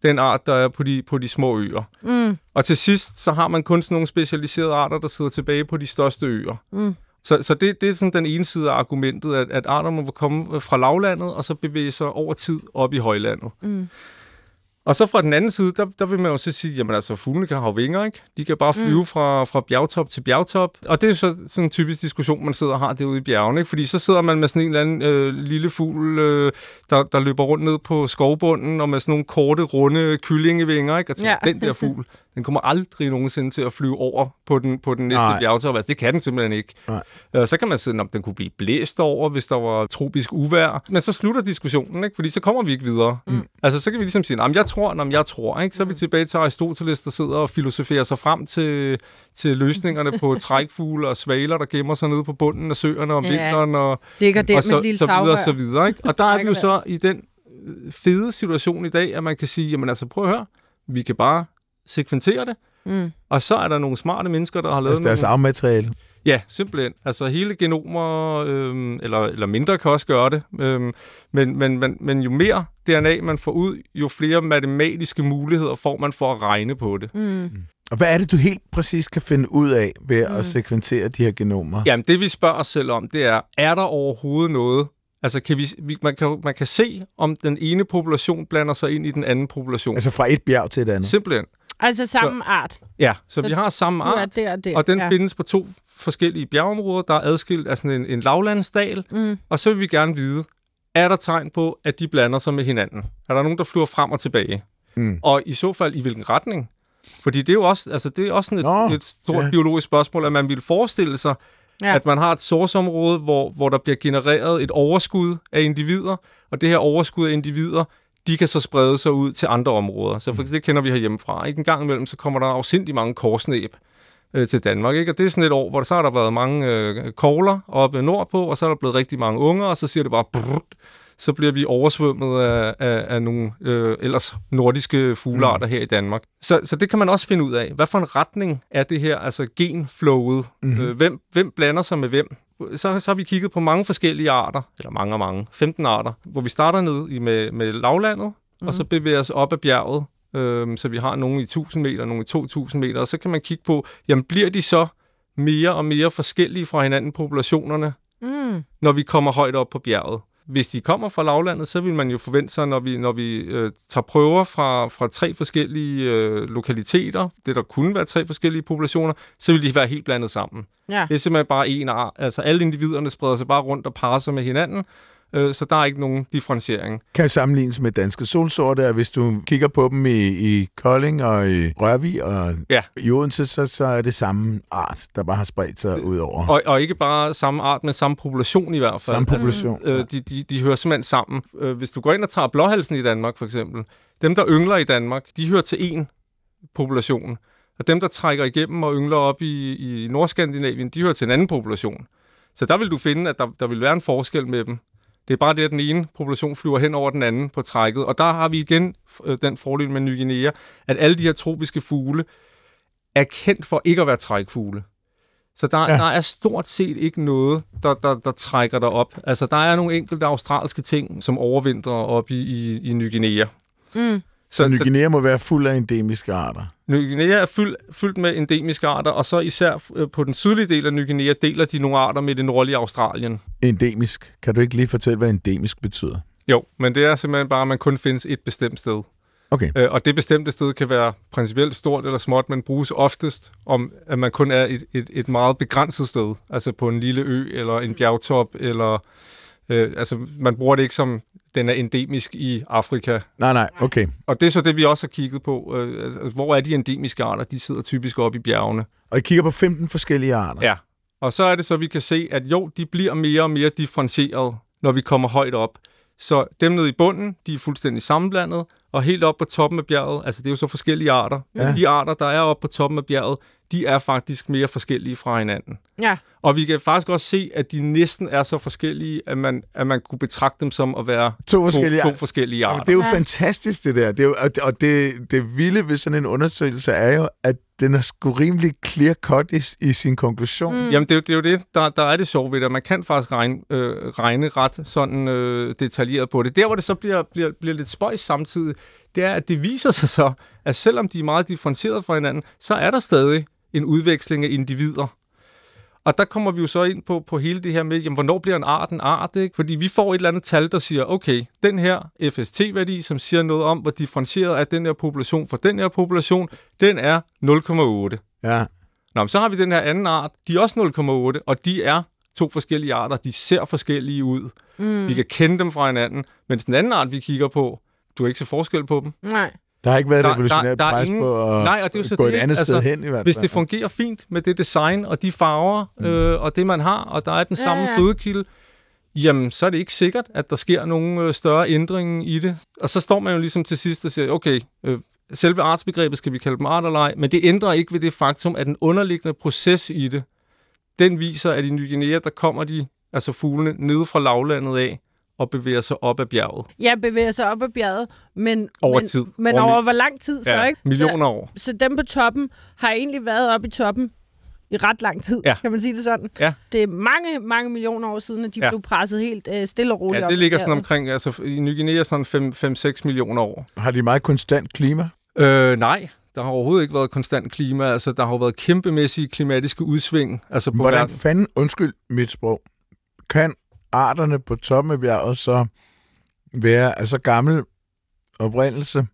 den art, der er på de, på de små øer. Mm. Og til sidst, så har man kun sådan nogle specialiserede arter, der sidder tilbage på de største øer. Mm. Så, så det, det er sådan den ene side af argumentet, at, at arter må komme fra lavlandet, og så bevæge sig over tid op i højlandet. Mm. Og så fra den anden side, der, der vil man jo så sige, jamen altså, fuglene kan have vinger, ikke? De kan bare flyve mm. fra, fra bjergtop til bjergtop. Og det er så sådan en typisk diskussion, man sidder og har derude i bjergene, ikke? Fordi så sidder man med sådan en eller anden øh, lille fugl, øh, der, der løber rundt ned på skovbunden, og med sådan nogle korte, runde kyllingevinger, ikke? Og tænker, Ja. den der fugl, (laughs) den kommer aldrig nogensinde til at flyve over på den, på den næste bjergtop. Altså, det kan den simpelthen ikke. Nej. Øh, så kan man sige, om den kunne blive blæst over, hvis der var tropisk uvejr. Men så slutter diskussionen, ikke? fordi så kommer vi ikke videre. Mm. Altså, så kan vi ligesom sige, at jeg tror, om jeg tror. Ikke? Så er vi tilbage til Aristoteles, der sidder og filosoferer sig frem til, til løsningerne på (laughs) trækfugle og svaler, der gemmer sig nede på bunden af søerne om Ja. vinteren. Og, Ligger der og så, lille så videre, tagrør. så videre. Ikke? Og der er vi jo så i den øh, fede situation i dag, at man kan sige, jamen altså, prøv at høre, vi kan bare sekventere det, Mm. og så er der nogle smarte mennesker, der har lavet Altså deres nogle... arvemateriale. Ja, simpelthen. Altså hele genomer, øhm, eller, eller mindre kan også gøre det, øhm, men, men, men, men jo mere DNA man får ud, jo flere matematiske muligheder får man for at regne på det. Mm. Og hvad er det, du helt præcis kan finde ud af ved at sekventere de her genomer? Jamen det vi spørger os selv om, det er, er der overhovedet noget, altså kan vi, vi, man, kan, man kan se, om den ene population blander sig ind i den anden population. Altså, Altså fra et bjerg til et andet. Simpelthen. Altså samme art. Ja, så vi har samme er art, der og der. og den ja. findes på to forskellige bjergeområder, der er adskilt af sådan en, en lavlandsdal, Mm. Og så vil vi gerne vide, er der tegn på, at de blander sig med hinanden? Er der nogen, der flyver frem og tilbage? Mm. Og i så fald, i hvilken retning? Fordi det er jo også, altså det er også sådan Nå, et, et stort ja. biologisk spørgsmål, at man ville forestille sig, Ja. ja. at man har et sourceområde, hvor, hvor der bliver genereret et overskud af individer, og det her overskud af individer, de kan så sprede sig ud til andre områder. Så for det kender vi herhjemmefra. Ikke en gang imellem, så kommer der afsindig mange korsnæb øh, til Danmark. Ikke? Og det er sådan et år, hvor der, så har der været mange øh, kogler oppe nordpå, og så er der blevet rigtig mange unger, og så siger det bare brrrt, så bliver vi oversvømmet af, af, af nogle øh, ellers nordiske fuglearter mm. her i Danmark. Så, så det kan man også finde ud af. Hvad for en retning er det her, altså genflowet? Mm-hmm. Øh, hvem, hvem blander sig med hvem? Så, så har vi kigget på mange forskellige arter, eller mange og mange, 15 arter, hvor vi starter ned i med, med lavlandet, mm-hmm. og så bevæger os op ad bjerget, øh, så vi har nogle i 1000 meter, nogle i 2000 meter, og så kan man kigge på, jamen bliver de så mere og mere forskellige fra hinanden, populationerne, Mm. når vi kommer højt op på bjerget. Hvis de kommer fra lavlandet, så vil man jo forvente sig, når vi, når vi øh, tager prøver fra, fra tre forskellige øh, lokaliteter, det der kunne være tre forskellige populationer, så vil de være helt blandet sammen. Ja. Det er simpelthen bare en art. Altså alle individerne spreder sig bare rundt og parer sig med hinanden, øh, så der er ikke nogen differentiering. Kan sammenlignes med danske solsorte, og hvis du kigger på dem i, i Kolding og i Rørvig og Ja. i Odense, så, så er det samme art, der bare har spredt sig ud over. Og, og ikke bare samme art, men samme population i hvert fald. Samme population. Altså, øh, de, de, de hører simpelthen sammen. Øh, hvis du går ind og tager blåhalsen i Danmark, for eksempel, dem, der yngler i Danmark, de hører til én population. Og dem, der trækker igennem og yngler op i, i Nordskandinavien, de hører til en anden population. Så der vil du finde, at der, der vil være en forskel med dem. Det er bare det, at den ene population flyver hen over den anden på trækket. Og der har vi igen øh, den fordel med Ny Guinea, at alle de her tropiske fugle er kendt for ikke at være trækfugle. Så der, Ja. ja. der er stort set ikke noget, der, der, der trækker dig op. Altså, der er nogle enkelte australske ting, som overvintrer op i, i, i Ny Guinea. Mm. Så Ny Guinea må være fuld af endemiske arter. Ny Guinea er fyldt, fyldt med endemiske arter, og så især øh, på den sydlige del af Ny Guinea deler de nogle arter med det nordlige Australien. Endemisk. Kan du ikke lige fortælle, hvad endemisk betyder? Jo, men det er simpelthen bare, at man kun findes et bestemt sted. Okay. Øh, og det bestemte sted kan være principielt stort eller småt, men bruges oftest om, at man kun er et, et, et meget begrænset sted. Altså på en lille ø, eller en bjergtop, eller... Øh, altså, man bruger det ikke som, den er endemisk i Afrika. Nej, nej, okay. Og det er så det, vi også har kigget på. Øh, altså, hvor er de endemiske arter? De sidder typisk oppe i bjergene. Og I kigger på 15 forskellige arter. Ja. Og så er det så, vi kan se, at jo, de bliver mere og mere differentieret, når vi kommer højt op. Så dem nede i bunden, de er fuldstændig sammenblandet, og helt op på toppen af bjerget, altså det er jo så forskellige arter, Ja. de arter, der er oppe på toppen af bjerget, de er faktisk mere forskellige fra hinanden. Ja. Og vi kan faktisk også se, at de næsten er så forskellige, at man, at man kunne betragte dem som at være To forskellige to, arter. to forskellige Jamen, arter. det er jo Ja. fantastisk, det der. Det er jo, og og det, det vilde ved sådan en undersøgelse er jo, at den er sgu rimelig clear-cut i, i sin konklusion. Mm. Jamen, det er, jo, det er jo det, der, der er det sjove ved det. Man kan faktisk regne, øh, regne ret sådan øh, detaljeret på det. Der, hvor det så bliver, bliver, bliver lidt spøjs samtidig, det er, at det viser sig så, at selvom de er meget differentieret fra hinanden, så er der stadig en udveksling af individer. Og der kommer vi jo så ind på, på hele det her med, jamen, hvornår bliver en art en art? Ikke? Fordi vi får et eller andet tal, der siger, okay, den her FST-værdi, som siger noget om, hvor differentieret er den her population fra den her population, den er 0,8. Ja. Nå, men så har vi den her anden art, de er også 0,8, og de er to forskellige arter, de ser forskellige ud. Mm. Vi kan kende dem fra hinanden, mens den anden art, vi kigger på, du kan ikke se forskel på dem. Nej. Der har ikke været Der- et revolutionært der- der er pres ingen- på at Nej, og det er jo så gå det, et andet altså, sted hen i hvert Hvis fald. det fungerer fint med det design og de farver mm. øh, og det, man har, og der er den Ja, samme ja. fødekilde, jamen, så er det ikke sikkert, at der sker nogen øh, større ændring i det. Og så står man jo ligesom til sidst og siger, okay, øh, selve artsbegrebet skal vi kalde dem art eller ej, men det ændrer ikke ved det faktum, at den underliggende proces i det, den viser, at i Ny Guinea, der kommer de, altså fuglene, nede fra lavlandet af og bevæger sig op ad bjerget Jeg bevæger sig op ad bjerget, men, over men, tid. men Over over hvor lang tid så, ja, ikke? millioner år. Så dem på toppen har egentlig været oppe i toppen i ret lang tid, Ja. kan man sige det sådan. Ja. Det er mange, mange millioner år siden, at de Ja. blev presset helt øh, stille og roligt Ja, det ligger sådan omkring, altså i Ny Guinea sådan 5-6 millioner år. Har de meget konstant klima? Øh, nej, der har overhovedet ikke været konstant klima. Altså, der har jo været kæmpemæssige klimatiske udsving. Altså, på Hvordan verden. fanden, undskyld mit sprog, kan arterne på toppen af bjerget så være af så gammel oprindelse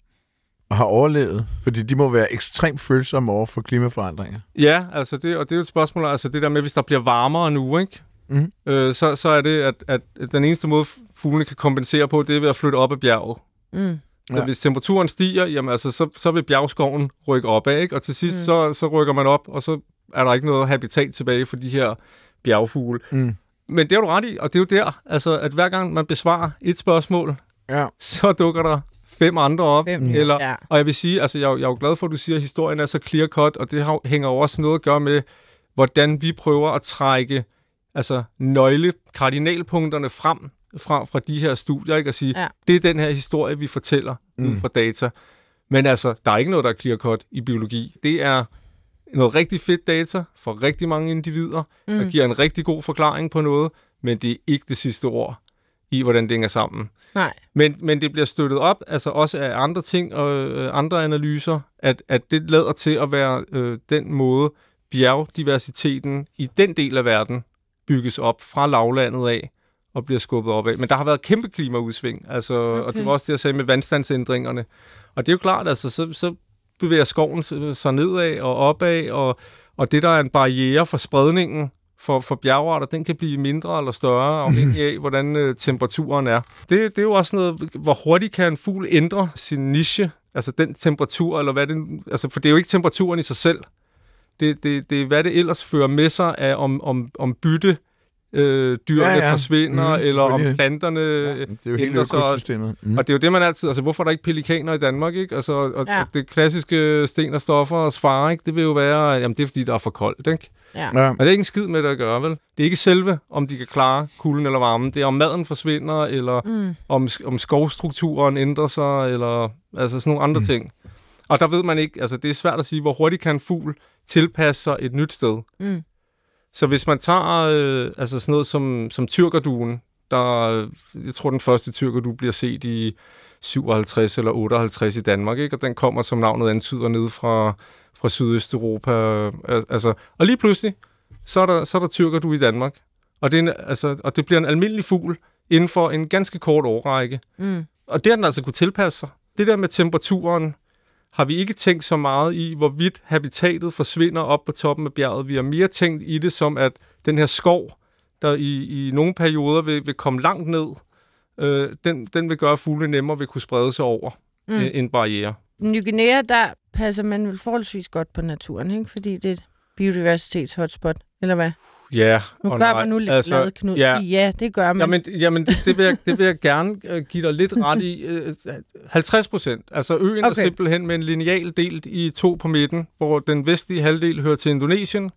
og har overlevet? Fordi de må være ekstremt følsomme over for klimaforandringer. Ja, altså det, og det er jo et spørgsmål, altså det der med, hvis der bliver varmere nu, ikke? Mhm. Øh, så, så er det, at, at den eneste måde, fuglene kan kompensere på, det er ved at flytte op ad bjerget. Mm. Ja. hvis temperaturen stiger, jamen altså, så, så vil bjergskoven rykke opad, ikke? Og til sidst, mm. så, så rykker man op, og så er der ikke noget habitat tilbage for de her bjergfugle. Mm. Men det er du ret i, og det er jo der, altså, at hver gang man besvarer et spørgsmål, Ja. så dukker der fem andre op. Fem, eller, ja. Og jeg vil sige, altså, jeg, er jo- jeg er jo glad for, at du siger, at historien er så clear-cut, og det har, hænger jo også noget at gøre med, hvordan vi prøver at trække altså, nøgle, kardinalpunkterne frem fra, fra de her studier, ikke? og sige, Ja. det er den her historie, vi fortæller mm. ud fra data. Men altså, der er ikke noget, der er clear-cut i biologi. Det er noget rigtig fedt data for rigtig mange individer, mm. og giver en rigtig god forklaring på noget, men det er ikke det sidste ord i, hvordan det hænger sammen. Nej. Men, men det bliver støttet op, altså også af andre ting og øh, andre analyser, at, at det lader til at være øh, den måde, bjergdiversiteten i den del af verden bygges op fra lavlandet af og bliver skubbet op af. Men der har været kæmpe klimaudsving, altså, okay. og det var også det, jeg sagde med vandstandsændringerne. Og det er jo klart, altså, så, så bevæger skoven sig nedad og opad, og, og det, der er en barriere for spredningen for, for bjergarter, den kan blive mindre eller større, afhængig af, hvordan øh, temperaturen er. Det, det er jo også noget, hvor hurtigt kan en fugl ændre sin niche, altså den temperatur, eller hvad det, altså, for det er jo ikke temperaturen i sig selv. Det, det, det er, hvad det ellers fører med sig af, om, om, om bytte, øh, dyrene Ja, ja, forsvinder, mm, eller om planterne ja, Det er jo hele ændrer sig. Mm. Og det er jo det, man altid... Altså, hvorfor er der ikke pelikaner i Danmark, ikke? Altså, og, Ja. det klassiske sten og stoffer og svare, ikke? Det vil jo være... Jamen, det er, fordi der er for koldt, ikke? Ja. Ja. Men det er ikke en skid med det at gøre, vel? Det er ikke selve, om de kan klare kulden eller varmen. Det er, om maden forsvinder, eller Mm. om, om skovstrukturen ændrer sig, eller altså sådan nogle andre mm. ting. Og der ved man ikke... Altså, det er svært at sige, hvor hurtigt kan en fugl tilpasse sig et nyt sted. Mm. Så hvis man tager øh, altså sådan noget som, som tyrkerduen, der, jeg tror, den første tyrkerdue bliver set i 57 eller 58 i Danmark, ikke? og den kommer, som navnet antyder, ned fra, fra Sydøsteuropa. Al- Altså, og lige pludselig, så er der, så er der tyrkerdue i Danmark. Og det, er en, altså, og det bliver en almindelig fugl inden for en ganske kort årrække. Mm. Og det har den altså kunne tilpasse sig. Det der med temperaturen, har vi ikke tænkt så meget i, hvorvidt habitatet forsvinder op på toppen af bjerget. Vi har mere tænkt i det som, at den her skov, der i, i nogle perioder vil, vil komme langt ned, øh, den, den vil gøre, fuglene nemmere vil kunne sprede sig over Mm. mm. en barriere. I Ny Guinea, der passer man vel forholdsvis godt på naturen, ikke? Fordi det er et biodiversitets-hotspot, eller hvad? Ja, Nu gør nej. man nu lidt altså, glad, Knud. Ja, Ja, det gør man. Jamen, jamen det, det, vil jeg, det vil jeg gerne øh, give dig lidt ret i. Øh, 50 procent. Altså øen okay. er simpelthen med en lineal delt i to på midten, hvor den vestlige halvdel hører til Indonesien,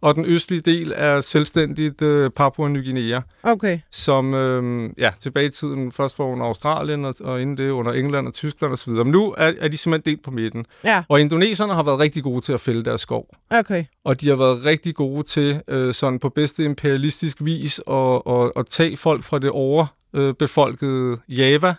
og den østlige del er selvstændigt øh, Papua Ny Guinea, Okay. som øh, ja, tilbage i tiden først var under Australien, og, og inden det under England og Tyskland osv. Men nu er, er de simpelthen delt på midten. Ja, Og indoneserne har været rigtig gode til at fælde deres skov. okay. Og de har været rigtig gode til, øh, sådan på bedste imperialistisk vis, at, at, at tage folk fra det overbefolkede Java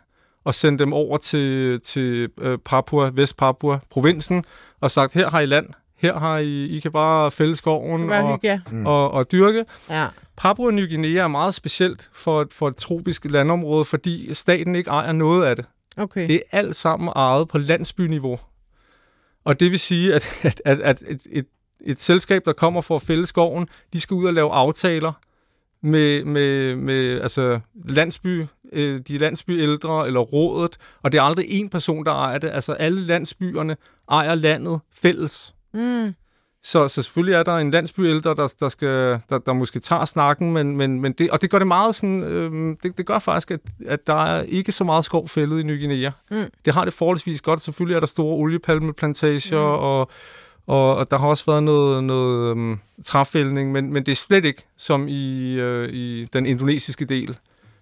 og sende dem over til, til øh, Papua, Vest-Papua, provinsen, og sagt, her har I land, her har I, I kan bare fælde skoven Hvad og, hygge jer. og, og dyrke. Ja. Papua Ny Guinea er meget specielt for, et- for et tropisk landområde, fordi staten ikke ejer noget af det. Okay. Det er alt sammen ejet på landsbyniveau. Og det vil sige, at, at, at, at et, et, et selskab, der kommer for at fælde skoven, de skal ud og lave aftaler med, med, med altså landsby, øh, de landsbyældre eller rådet, og det er aldrig en person, der ejer det. Altså alle landsbyerne ejer landet fælles. Mm. Så, så selvfølgelig er der en landsbyældre, der, der, skal, der, der måske tager snakken, men, men, men det, og det gør det meget sådan, øhm, det, det gør faktisk, at, at der er ikke så meget skov fældet i Ny Guinea. Mm. Det har det forholdsvis godt. Selvfølgelig er der store oliepalmeplantager, mm. og, og, og der har også været noget, noget øhm, træfældning, men, men det er slet ikke som i, øh, i den indonesiske del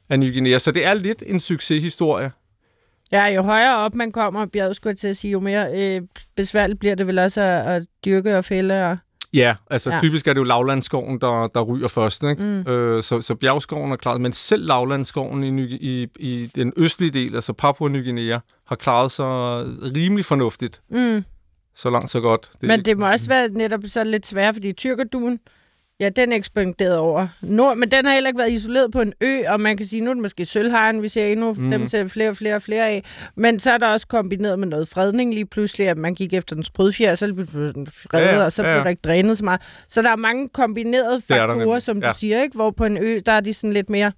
af Ny Guinea. Så det er lidt en succeshistorie. Ja, jo højere op man kommer bjerget, skulle til at sige, jo mere øh, besværligt bliver det vel også at, at dyrke og fælde. Og... Ja, altså ja. Typisk er det jo lavlandsskoven, der, der ryger først. Ikke? Mm. Øh, så, så bjergskoven er klaret, men selv lavlandsskoven i, i, i den østlige del, altså Papua Ny Guinea, har klaret sig rimelig fornuftigt. Mm. Så langt, så godt. Det, Men det må også være netop så lidt svært, fordi tyrkerduen, ja, den ekspanderede over nord, men den har heller ikke været isoleret på en ø, og man kan sige, nu er det måske sølvharen, vi ser endnu, Mm. dem ser vi flere og flere og flere af. Men så er der også kombineret med noget fredning lige pludselig, at man gik efter den sprødfjer, og så blev den fredet, Ja, og så ja, blev der ikke drænet så meget. Så der er mange kombinerede Det er der faktorer, som du ja. siger, ikke? hvor på en ø, der er de sådan lidt mere...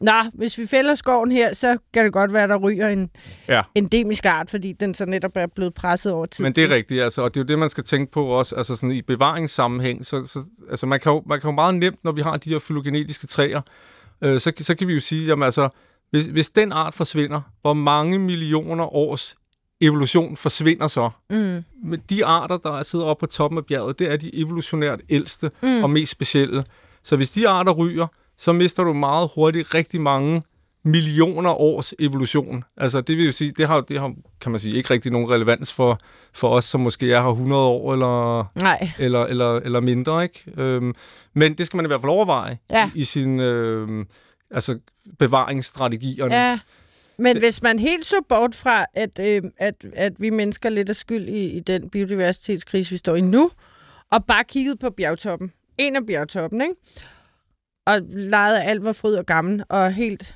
Nå, hvis vi fælder skoven her, så kan det godt være, der ryger en Ja. endemisk art, fordi den så netop er blevet presset over tid. Men det er rigtigt, altså, og det er jo det, man skal tænke på også, altså sådan i bevaringssammenhæng. Så, så, altså man kan, jo, man kan jo meget nemt, når vi har de her fylogenetiske træer, øh, så, så kan vi jo sige, jamen altså, hvis, hvis den art forsvinder, hvor mange millioner års evolution forsvinder så? Mm. Men de arter, der sidder oppe på toppen af bjerget, det er de evolutionært ældste mm. og mest specielle. Så hvis de arter ryger, så mister du meget hurtigt rigtig mange millioner års evolution. Altså det vil jo sige, det har, det har kan man sige, ikke rigtig nogen relevans for, for os, som måske er her 100 år eller, Nej. eller, eller, eller mindre. Ikke? Øhm, men det skal man i hvert fald overveje Ja. i, i sin øhm, altså bevaringsstrategierne. Ja, men Det- hvis man helt så bort fra, at, øh, at, at vi mennesker lidt er skyld i, i den biodiversitetskrise, vi står i nu, og bare kiggede på bjergtoppen, en af bjergtoppen, ikke? Og legede alt var fryd og gammel, og helt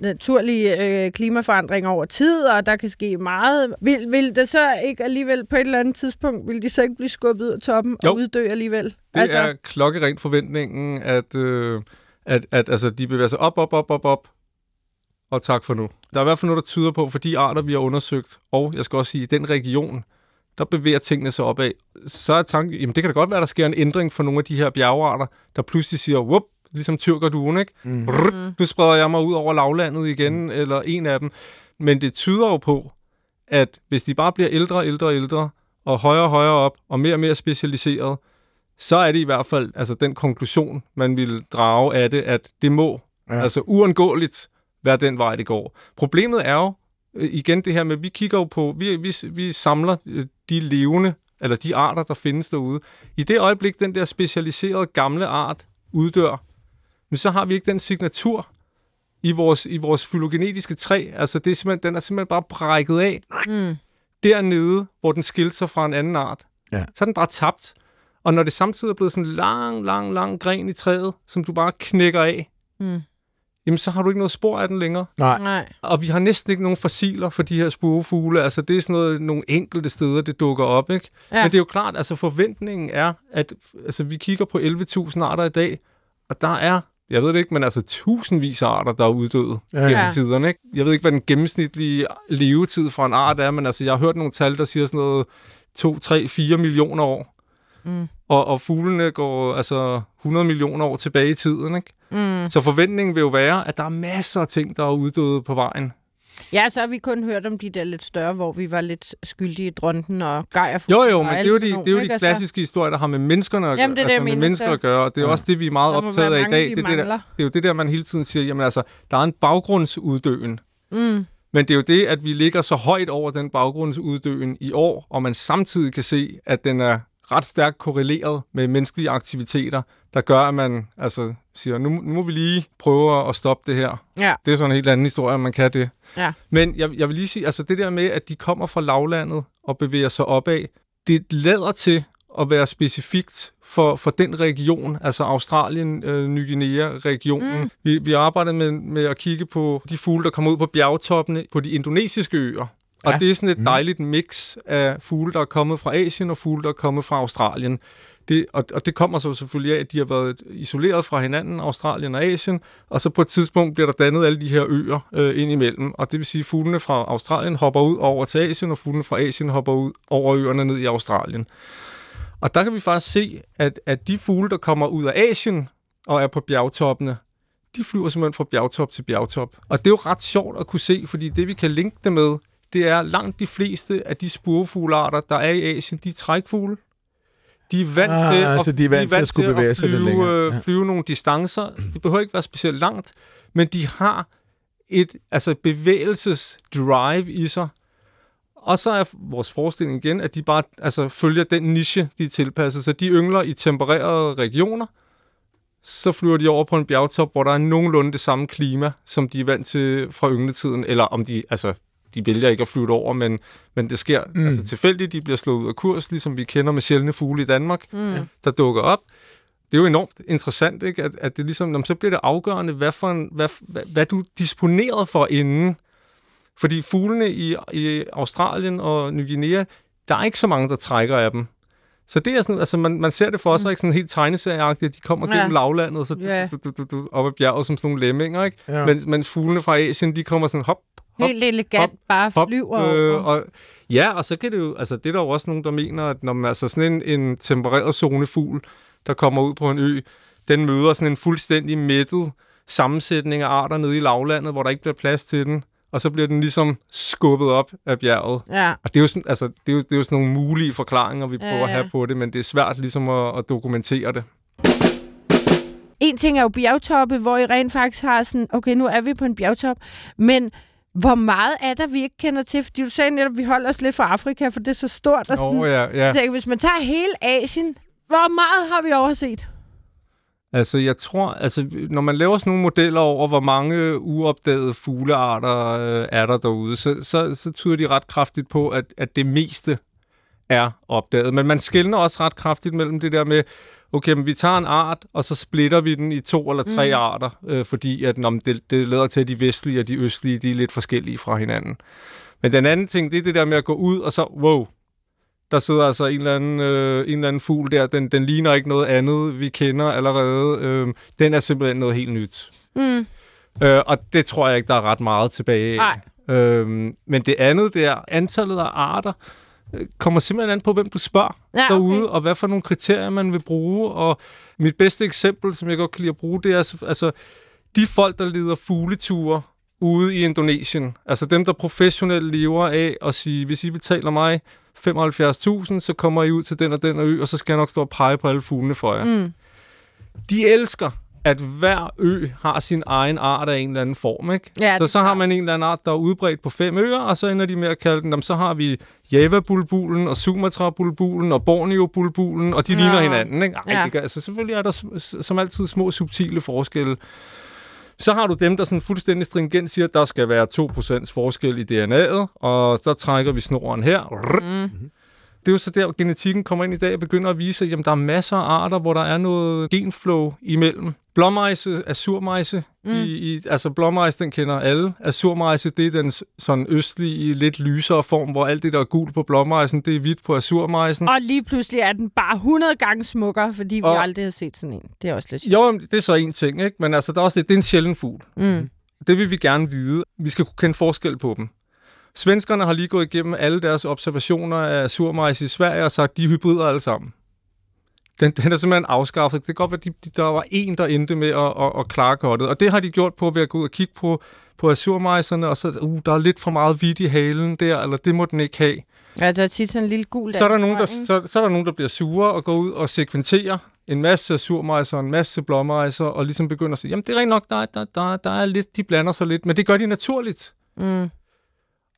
naturlige øh, klimaforandringer over tid, og der kan ske meget. Vil, vil det så ikke alligevel på et eller andet tidspunkt, vil de så ikke blive skubbet ud af toppen Jo. og uddø alligevel? Det altså... er klokkerent forventningen, at, øh, at, at altså, de bevæger sig op, op, op, op, op. Og tak for nu. Der er i hvert fald noget, der tyder på, for de arter, vi har undersøgt, og jeg skal også sige, den region, der bevæger tingene sig opad. Så er tanken, jamen det kan da godt være, der sker en ændring for nogle af de her bjergarter, der pludselig siger, whoop, ligesom tyrkerduen, ikke? Mm. Brrr, nu spreder jeg mig ud over lavlandet igen, mm. eller en af dem. Men det tyder jo på, at hvis de bare bliver ældre og ældre og ældre, og højere og højere op, og mere og mere specialiseret, så er det i hvert fald altså den konklusion, man vil drage af det, at det må ja. Altså uundgåeligt være den vej, det går. Problemet er jo igen det her med, vi kigger jo på, vi, vi, vi samler øh, de levende, eller de arter, der findes derude. I det øjeblik, den der specialiserede gamle art uddør, men så har vi ikke den signatur i vores, i vores fylogenetiske træ. Altså, det er simpelthen, den er simpelthen bare brækket af Mm. dernede, hvor den skilte sig fra en anden art. Ja. Så er den bare tabt. Og når det samtidig er blevet sådan en lang, lang, lang gren i træet, som du bare knækker af, Mm. Jamen så har du ikke noget spor af den længere. Nej. Nej. Og vi har næsten ikke nogen fossiler for de her spurvefugle. Altså det er sådan noget, nogle enkelte steder, det dukker op. Ikke? Ja. Men det er jo klart, altså forventningen er, at altså, vi kigger på 11.000 arter i dag, og der er, jeg ved det ikke, men altså tusindvis af arter, der er uddøde Ja. gennem tiderne. Ikke? Jeg ved ikke, hvad den gennemsnitlige levetid for en art er, men altså, jeg har hørt nogle tal, der siger sådan noget 2, 3, 4 millioner år. Mm. Og, og fuglene går altså 100 millioner år tilbage i tiden. Ikke? Mm. Så forventningen vil jo være, at der er masser af ting, der er uddøde på vejen. Ja, så har vi kun hørt om de der lidt større, hvor vi var lidt skyldige i dronten og gejer. Jo, jo, men det er jo de, det er jo de klassiske historier, der har med menneskerne at, Jamen, det er det, altså, jeg med mennesker at gøre, og det er ja. også det, vi er meget optaget af i dag. vi Det er, det, der, det er jo det der, man hele tiden siger, jamen altså, der er en baggrundsuddøen. Mm. Men det er jo det, at vi ligger så højt over den baggrundsuddøen i år, og man samtidig kan se, at den er ret stærkt korreleret med menneskelige aktiviteter, der gør, at man altså, siger, nu, nu må vi lige prøve at stoppe det her. Ja. Det er sådan en helt anden historie, at man kan det. Ja. Men jeg, jeg vil lige sige, altså det der med, at de kommer fra lavlandet og bevæger sig opad, det lader til at være specifikt for, for den region, altså Australien, øh, Ny Guinea-regionen. Mm. Vi, vi arbejder med, med at kigge på de fugle, der kommer ud på bjergtoppene på de indonesiske øer. Og Ja. det er sådan et dejligt mix af fugle, der er kommet fra Asien, og fugle, der er kommet fra Australien. Det, og, og det kommer så selvfølgelig af, at de har været isoleret fra hinanden, Australien og Asien, og så på et tidspunkt bliver der dannet alle de her øer øh, ind imellem. Og det vil sige, at fuglene fra Australien hopper ud over til Asien, og fuglene fra Asien hopper ud over øerne ned i Australien. Og der kan vi faktisk se, at, at de fugle, der kommer ud af Asien og er på bjergtoppene, de flyver simpelthen fra bjergtop til bjergtop. Og det er jo ret sjovt at kunne se, fordi det vi kan linke det med, det er langt de fleste af de spurvefuglearter, der er i Asien, de er trækfugle. De er vant Ah, til at, så de er vant til at skulle bevæge sig lidt flyve, længere. øh, Ja. flyve nogle distancer. Det behøver ikke være specielt langt, men de har et altså bevægelsesdrive i sig. Og så er vores forestilling igen, at de bare altså, følger den niche, de er tilpasset. Så de yngler i tempererede regioner, så flyver de over på en bjergtop, hvor der er nogenlunde det samme klima, som de er vant til fra yngletiden, eller om de, altså, de vælger ikke at flyve over, men, men det sker mm. altså tilfældigt, de bliver slået ud af kurs, ligesom vi kender med sjældne fugle i Danmark, mm. der dukker op. Det er jo enormt interessant, ikke? At, at det ligesom, jamen, så bliver det afgørende, hvad, for en, hvad, hvad, hvad du disponeret for inden. Fordi fuglene i, i Australien og Ny Guinea, der er ikke så mange, der trækker af dem. Så det er sådan, altså man, man ser det for sig ikke sådan helt tegneserieagtigt. De kommer Ja. gennem lavlandet, så du, du, du, du, op ad bjerget som sådan nogle lemminger, ikke? Ja. Mens, mens fuglene fra Asien, de kommer sådan hop, Helt elegant, hop, bare hop, flyver øh, over. og, Ja, og så kan det jo, altså det er der jo også nogen, der mener, at når man altså sådan en, en tempereret zonefugl, der kommer ud på en ø, den møder sådan en fuldstændig mættet sammensætning af arter nede i lavlandet, hvor der ikke bliver plads til den, og så bliver den ligesom skubbet op af bjerget. Ja. Og det er jo sådan, altså, det er jo, det er jo sådan nogle mulige forklaringer, vi prøver Ja, at have ja. på det, men det er svært ligesom at, at dokumentere det. En ting er jo bjergtoppe, hvor I rent faktisk har sådan, okay, nu er vi på en bjergtop, men hvor meget er der, vi ikke kender til? Fordi du sagde netop, at vi holder os lidt fra Afrika, for det er så stort. Og sådan, Åh, ja, ja. Så jeg, hvis man tager hele Asien, hvor meget har vi overset? Altså, jeg tror, altså, når man laver sådan nogle modeller over, hvor mange uopdagede fuglearter øh, er der derude, så, så, så tyder de ret kraftigt på, at, at det meste er opdaget. Men man skældner også ret kraftigt mellem det der med, okay, men vi tager en art, og så splitter vi den i to eller tre mm. arter, øh, fordi at, nå, det, det leder til, at de vestlige og de østlige, de er lidt forskellige fra hinanden. Men den anden ting, det er det der med at gå ud, og så, wow, der sidder altså en eller anden, øh, en eller anden fugl der, den, den ligner ikke noget andet, vi kender allerede. Øh, den er simpelthen noget helt nyt. Mm. Øh, og det tror jeg ikke, der er ret meget tilbage af. Nej. Øhm, men det andet der, antallet af arter, kommer simpelthen an på, hvem du spørger Ja, derude, okay. og hvad for nogle kriterier man vil bruge. Og mit bedste eksempel, som jeg godt kan lide at bruge, det er altså, de folk, der leder fugleture ude i Indonesien. Altså dem, der professionelt lever af at sige, hvis I betaler mig 75.000, så kommer I ud til den og den ø, og så skal jeg nok stå og pege på alle fuglene for jer. Mm. De elsker, at hver ø har sin egen art af en eller anden form. Ikke? Ja, så så har man en eller anden art, der er udbredt på fem øer, og så ender de med at kalde den, "Jamen, så har vi Java-bulbulen, og Sumatra-bulbulen, og Borneo-bulbulen, og de Ja. ligner hinanden. Ikke? Ej, Ja. kan- altså, selvfølgelig er der som altid små subtile forskelle. Så har du dem, der sådan fuldstændig stringent siger, at der skal være 2% forskel i DNA'et, og så trækker vi snoren her. Mm. Det er jo så der, genetikken kommer ind i dag og begynder at vise, at jamen, der er masser af arter, hvor der er noget genflow imellem. Blåmejse, azurmejse, mm. i, i, altså blåmejse, den kender alle. Azurmejse, det er den sådan østlige, lidt lysere form, hvor alt det, der er gult på blåmejsen, det er hvidt på azurmejsen. Og lige pludselig er den bare 100 gange smukkere, fordi vi Og- aldrig har set sådan en. Det er også lidt sjovt. Jo, det er så en ting, ikke? Men altså, der er også det, det er en sjælden fugl. Mm. Det vil vi gerne vide. Vi skal kunne kende forskel på dem. Svenskerne har lige gået igennem alle deres observationer af surmejs i Sverige og sagt, de er hybrider alle sammen. Den, den er simpelthen afskaffet. Det kan godt være, at de, de, der var en, der endte med at, at, at klare kottet. Og det har de gjort på ved at gå ud og kigge på, på azurmejserne, og så, uh, der er lidt for meget hvidt i halen der, eller det må den ikke have. Ja, der er tit sådan en lille gul Så er, der nogen, der, så, så er der nogen, der bliver sure og går ud og sekventerer en masse surmejser, en masse blåmejser, og ligesom begynder at sige, jamen det er rent nok, der, der, der, der er lidt, de blander sig lidt, men det gør de naturligt. Mm.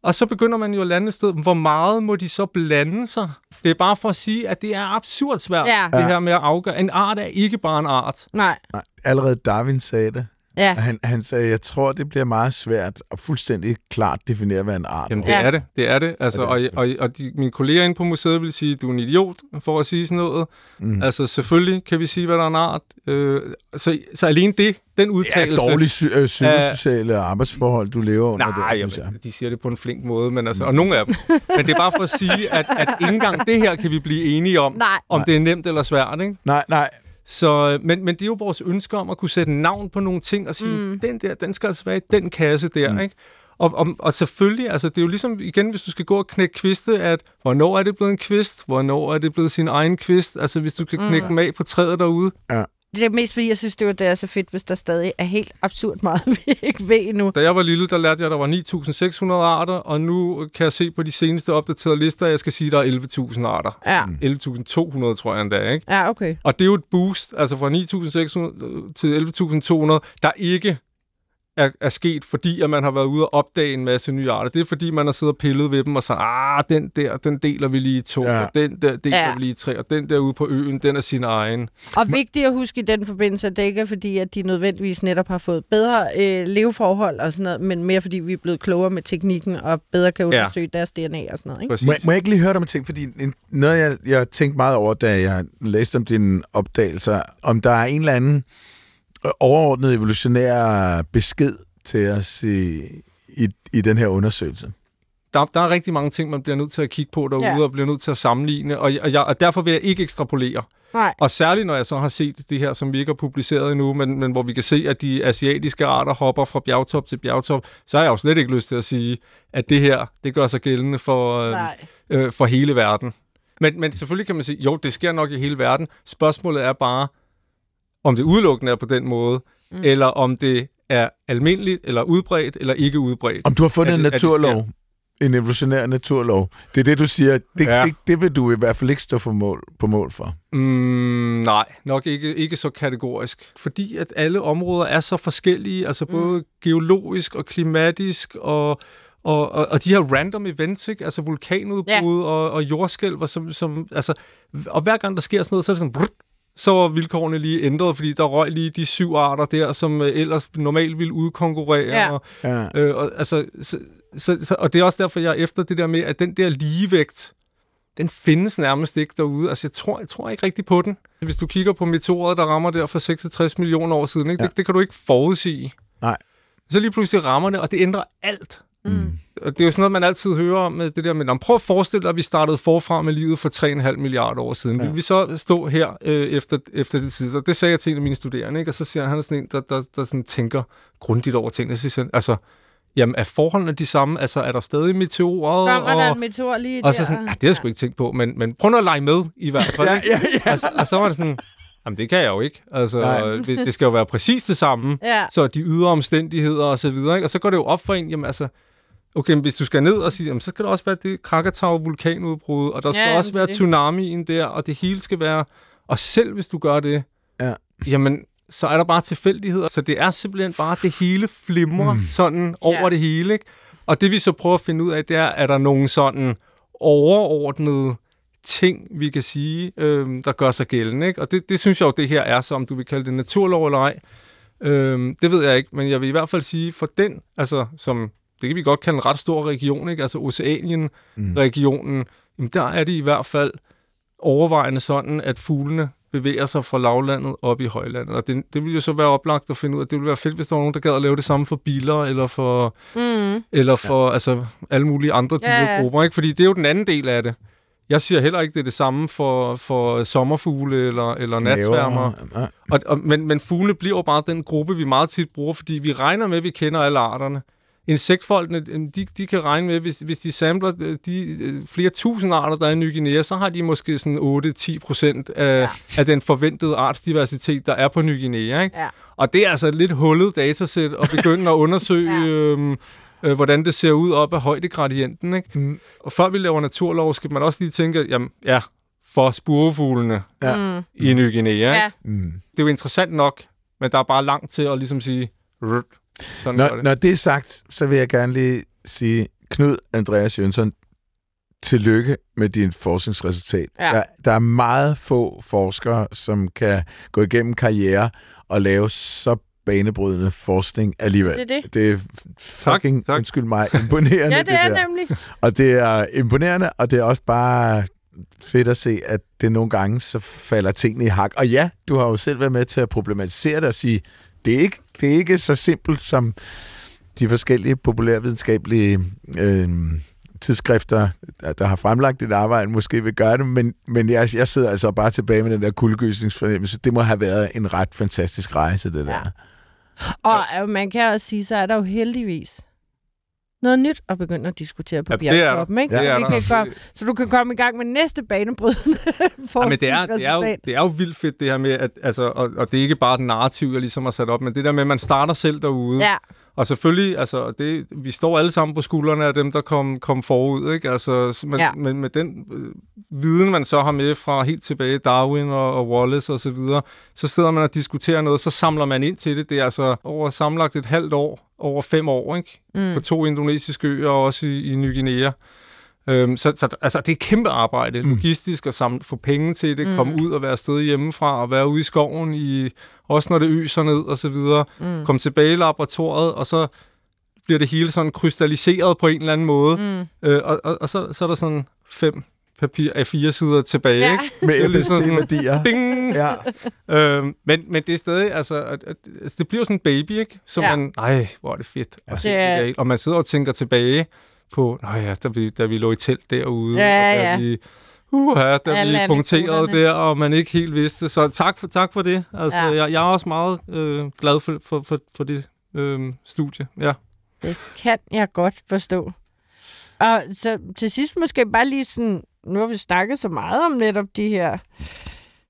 Og så begynder man jo at lande et sted, hvor meget må de så blande sig? Det er bare for at sige, at det er absurd svært, Ja. det her med at afgøre. En art er ikke bare en art. Nej, Nej, allerede Darwin sagde det. Ja. Og Han, han sagde, jeg tror, det bliver meget svært at fuldstændig klart definere, hvad en art Jamen, er. det Ja. er det. Det er det. Altså, Og og, det er og, og de, mine kolleger inde på museet vil sige, du er en idiot for at sige sådan noget. Mm. Altså, selvfølgelig kan vi sige, hvad der er en art. Øh, så, så alene det, den Ja, udtalelse... dårlige sy- øh, psykosociale arbejdsforhold, du lever under Nej, der, synes jeg. jamen, de siger det på en flink måde, men altså, og nogle af dem. Men det er bare for at sige, at, at ikke engang det her kan vi blive enige om, Nej. om det er nemt eller svært. Ikke? Nej, nej. Så, men, men det er jo vores ønske om at kunne sætte navn på nogle ting og sige, mm. den der, den skal altså være i den kasse der, mm. ikke? Og, og, og selvfølgelig, altså det er jo ligesom igen, hvis du skal gå og knække kviste, at hvornår er det blevet en kvist, hvornår er det blevet sin egen kvist, altså hvis du kan knække mm. dem af på træet derude. Det er mest fordi, jeg synes, det, var, det er så fedt, hvis der stadig er helt absurd meget, (laughs) vi ikke ved endnu. Da jeg var lille, der lærte jeg, at der var 9.600 arter, og nu kan jeg se på de seneste opdaterede lister, at jeg skal sige, at der er 11.000 arter. Ja, 11.200, tror jeg endda, ikke? ja okay. Og det er jo et boost, altså fra 9.600 til 11.200, der ikke er, er sket, fordi at man har været ude og opdage en masse nye arter. Det er fordi, man har siddet og pillet ved dem og sagt, ah, den der, den deler vi lige i to, Ja. ja. og den der deler Ja. ja. vi lige i tre, og den der ude på øen, den er sin egen. Og vigtigt at huske i den forbindelse, at det ikke er fordi, at de nødvendigvis netop har fået bedre øh, leveforhold og sådan noget, men mere fordi vi er blevet klogere med teknikken og bedre kan Ja. undersøge deres DNA og sådan noget. Ikke? Præcis. Må, jeg- må jeg ikke lige høre dig om en ting? Fordi en, noget, jeg, jeg tænkte meget over, da jeg læste om dine opdagelser, om der er en eller anden overordnet evolutionær besked til os i, i, i den her undersøgelse. der, der er rigtig mange ting, man bliver nødt til at kigge på derude, Ja. og bliver nødt til at sammenligne, og, og, jeg, og derfor vil jeg ikke ekstrapolere. Nej. Og særligt når jeg så har set det her, som vi ikke har publiceret endnu, men, men hvor vi kan se, at de asiatiske arter hopper fra bjergtop til bjergtop, så har jeg jo slet ikke lyst til at sige, at det her, det gør sig gældende for, øh, øh, for hele verden. Men, men selvfølgelig kan man sige, jo, det sker nok i hele verden. Spørgsmålet er bare, om det udelukkende er på den måde, mm. eller om det er almindeligt, eller udbredt, eller ikke udbredt. Om du har fundet Er en naturlov, en evolutionær naturlov, det er det, du siger, det, ja. Det, det vil du i hvert fald ikke stå for mål, på mål for. Mm, nej, nok ikke, ikke så kategorisk. Fordi at alle områder er så forskellige, altså både mm. geologisk og klimatisk og, og, og, og de her random events, ikke? altså vulkanudbrud ja. og, og jordskælv, som, som, altså, og hver gang der sker sådan noget, så er det sådan, brrr, så var vilkårene lige ændret, fordi der røg lige de syv arter der, som øh, ellers normalt ville udkonkurrere. Ja. Og, Ja. Øh, og, altså, så, så, så, og det er også derfor, jeg er efter det der med, at den der ligevægt, den findes nærmest ikke derude. Altså, jeg tror, jeg tror ikke rigtig på den. Hvis du kigger på meteoret, der rammer der for 66 millioner år siden, ikke? Ja. Det, det kan du ikke forudsige. Nej. Så lige pludselig rammer det, og det ændrer alt. Mm. Og det er jo sådan noget, man altid hører om, med det der med, "Nå, prøv at forestille dig, at vi startede forfra med livet for 3,5 milliarder år siden. Ja. Vil vi så stå her øh, efter, efter det tid? Og det sagde jeg til en af mine studerende, ikke? og så siger han, sådan en, der, der, der sådan tænker grundigt over tingene. Så siger han, altså, jamen, er forholdene de samme? Altså, er der stadig meteorer? Kommer der og, en meteor lige og så der? sådan, ah, det har jeg sgu ikke tænkt på, men, men prøv nu at lege med i hvert fald. (laughs) Ja, ja, ja. Altså, og så var det sådan, jamen det kan jeg jo ikke. Altså, Nej. det det skal jo være præcis det samme. Ja. Så de ydre omstændigheder og så videre. Ikke? Og så går det jo op for en, jamen altså, okay, men hvis du skal ned og sige, jamen, så skal der også være det Krakatau vulkanudbrud, og der skal Ja, også være det. tsunamien der, og det hele skal være, og selv hvis du gør det, Ja. jamen, så er der bare tilfældigheder. Så det er simpelthen bare, det hele flimrer mm. sådan over Ja. det hele. Ikke? Og det vi så prøver at finde ud af, det er, er der nogle sådan overordnede ting, vi kan sige, øh, der gør sig gældende. Ikke? Og det, det synes jeg jo, det her er, så om du vil kalde det naturlov eller ej. Øh, det ved jeg ikke, men jeg vil i hvert fald sige, for den, altså som, det kan vi godt kalde en ret stor region, ikke? altså Oceanien-regionen, mm. jamen, der er det i hvert fald overvejende sådan, at fuglene bevæger sig fra lavlandet op i højlandet. Og det, det vil jo så være oplagt at finde ud af. Det ville være fedt, hvis der var nogen, der gad at lave det samme for biler, eller for, Mm. eller for ja. altså, alle mulige andre Ja, ja. dyregrupper. Ikke? Fordi det er jo den anden del af det. Jeg siger heller ikke, det er det samme for, for sommerfugle eller, eller natsværmer. Og, og, men, men fugle bliver jo bare den gruppe, vi meget tit bruger, fordi vi regner med, at vi kender alle arterne. Insektfolkene, de, de kan regne med, hvis, hvis de samler øh, de øh, flere tusind arter, der er i Ny Guinea, så har de måske sådan 8-10 procent af, ja. af den forventede artsdiversitet, der er på Ny Guinea. Ikke? Ja. Og det er altså et lidt hullet datasæt at begynde at undersøge, (laughs) Ja. øhm, øh, hvordan det ser ud op af højdegradienten. Ikke? Mm. Og før vi laver naturlov, skal man også lige tænke, jamen ja, for spurvefuglene Ja. I Ny Guinea. Ikke? Ja. Mm. Det er jo interessant nok, men der er bare langt til at ligesom sige, "Rut." Sådan Når, det. når det er sagt, så vil jeg gerne lige sige, Knud Andreas Jønsson, tillykke med dit forskningsresultat. Ja. Der, der er meget få forskere, som kan gå igennem karriere og lave så banebrydende forskning alligevel. Det er det. Det er fucking, Tak, tak. undskyld mig, imponerende (laughs) Ja, det er der. nemlig. Og det er imponerende, og det er også bare fedt at se, at det nogle gange så falder tingene i hak. Og ja, du har jo selv været med til at problematisere det og sige, det er ikke, det er ikke så simpelt som de forskellige populærvidenskabelige øh, tidsskrifter, der, har fremlagt dit arbejde, måske vil gøre det, men, men jeg, jeg sidder altså bare tilbage med den der kuldegysningsfornemmelse. Det må have været en ret fantastisk rejse, det der. Ja. Og øh, man kan også sige, så er der jo heldigvis noget nyt at begynde at diskutere på Ja, er bjergtoppen, ikke? Ja. Så, Det vi kan komme, så du kan komme i gang med næste banebrydende (laughs) Ja, men det er, det, er jo, det er jo vildt fedt det her med, at, altså, og, og det er ikke bare den narrativ, jeg ligesom har sat op, men det der med, at man starter selv derude. Ja, Og selvfølgelig, altså, det, vi står alle sammen på skuldrene af dem, der kom, kom forud, ikke? Altså, men, Ja. men med den øh, viden, man så har med fra helt tilbage, Darwin og, og Wallace og så videre, så sidder man og diskuterer noget, så samler man ind til det. Det er altså over sammenlagt et halvt år, over fem år, ikke? mm. På to indonesiske øer, og også i, i Ny Guinea. Øhm, så, så altså, det er et kæmpe arbejde, Mm. logistisk, at samle, få penge til det, Mm. mm. komme ud og være afsted hjemmefra, og være ude i skoven, i, også når det øser ned og så videre. Mm. Komme tilbage i laboratoriet, og så bliver det hele sådan krystalliseret på en eller anden måde. Mm. Øh, og og, og så, så er der sådan fem papir af fire sider tilbage, Ja. ikke? Med ligesom sådan- FST-værdier. Ding! Ja. Øhm, men, men det er stadig, altså, at, at, altså, det bliver sådan en baby, ikke? Som Ja. ja. man, nej, hvor er det fedt se det er- af. Og man sidder og tænker tilbage på, nej ja, da vi, da vi lå i telt derude, Ja, og da ja. vi, uh, da Alle vi punkterede der, og man ikke helt vidste. Så tak for, tak for det. Altså, ja. jeg, jeg er også meget øh, glad for, for, for, for det øh, studie. Ja. Det kan jeg godt forstå. Og så til sidst måske bare lige sådan, nu har vi snakket så meget om netop de her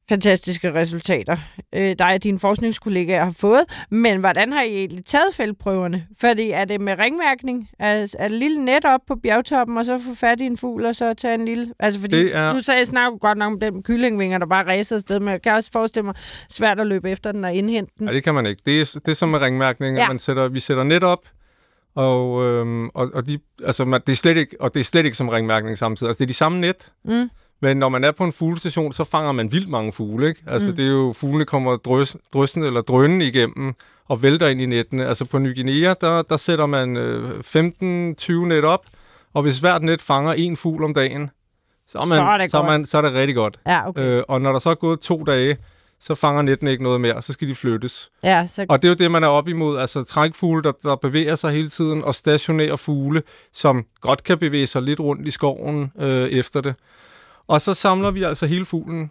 fantastiske resultater, øh, dig og dine forskningskollegaer har fået, men hvordan har I egentlig taget fældprøverne? Fordi er det med ringmærkning? Er, er det lille net op på bjergtoppen, og så få fat i en fugl, og så tage en lille... Altså fordi, Det er- du sagde snart godt nok om den kyllingvinger, der bare ræser afsted, men jeg kan også forestille mig svært at løbe efter den og indhente den. Nej, det kan man ikke. Det er, det er som med ringmærkning, Ja. ja. man sætter, vi sætter net op, og, øhm, og, og, de, altså, man, det er slet ikke, og det er slet ikke som ringmærkning samtidig. Altså, det er de samme net, Mm. Men når man er på en fuglestation, så fanger man vildt mange fugle, ikke? Altså, Mm. det er jo, fuglene kommer drøs, dryssende eller drønende igennem og vælter ind i nettene. Altså, på Ny Guinea, der, der sætter man øh, 15-20 net op, og hvis hvert net fanger en fugl om dagen, så er, man, Så er det så er, man, så er det rigtig godt. Ja, okay. Øh, og når der så er gået to dage, så fanger nettene ikke noget mere, så skal de flyttes. ja, så Og det er jo det, man er op imod. Altså trækfugle, der, der bevæger sig hele tiden, og stationære fugle, som godt kan bevæge sig lidt rundt i skoven øh, efter det. Og så samler vi altså hele fuglen.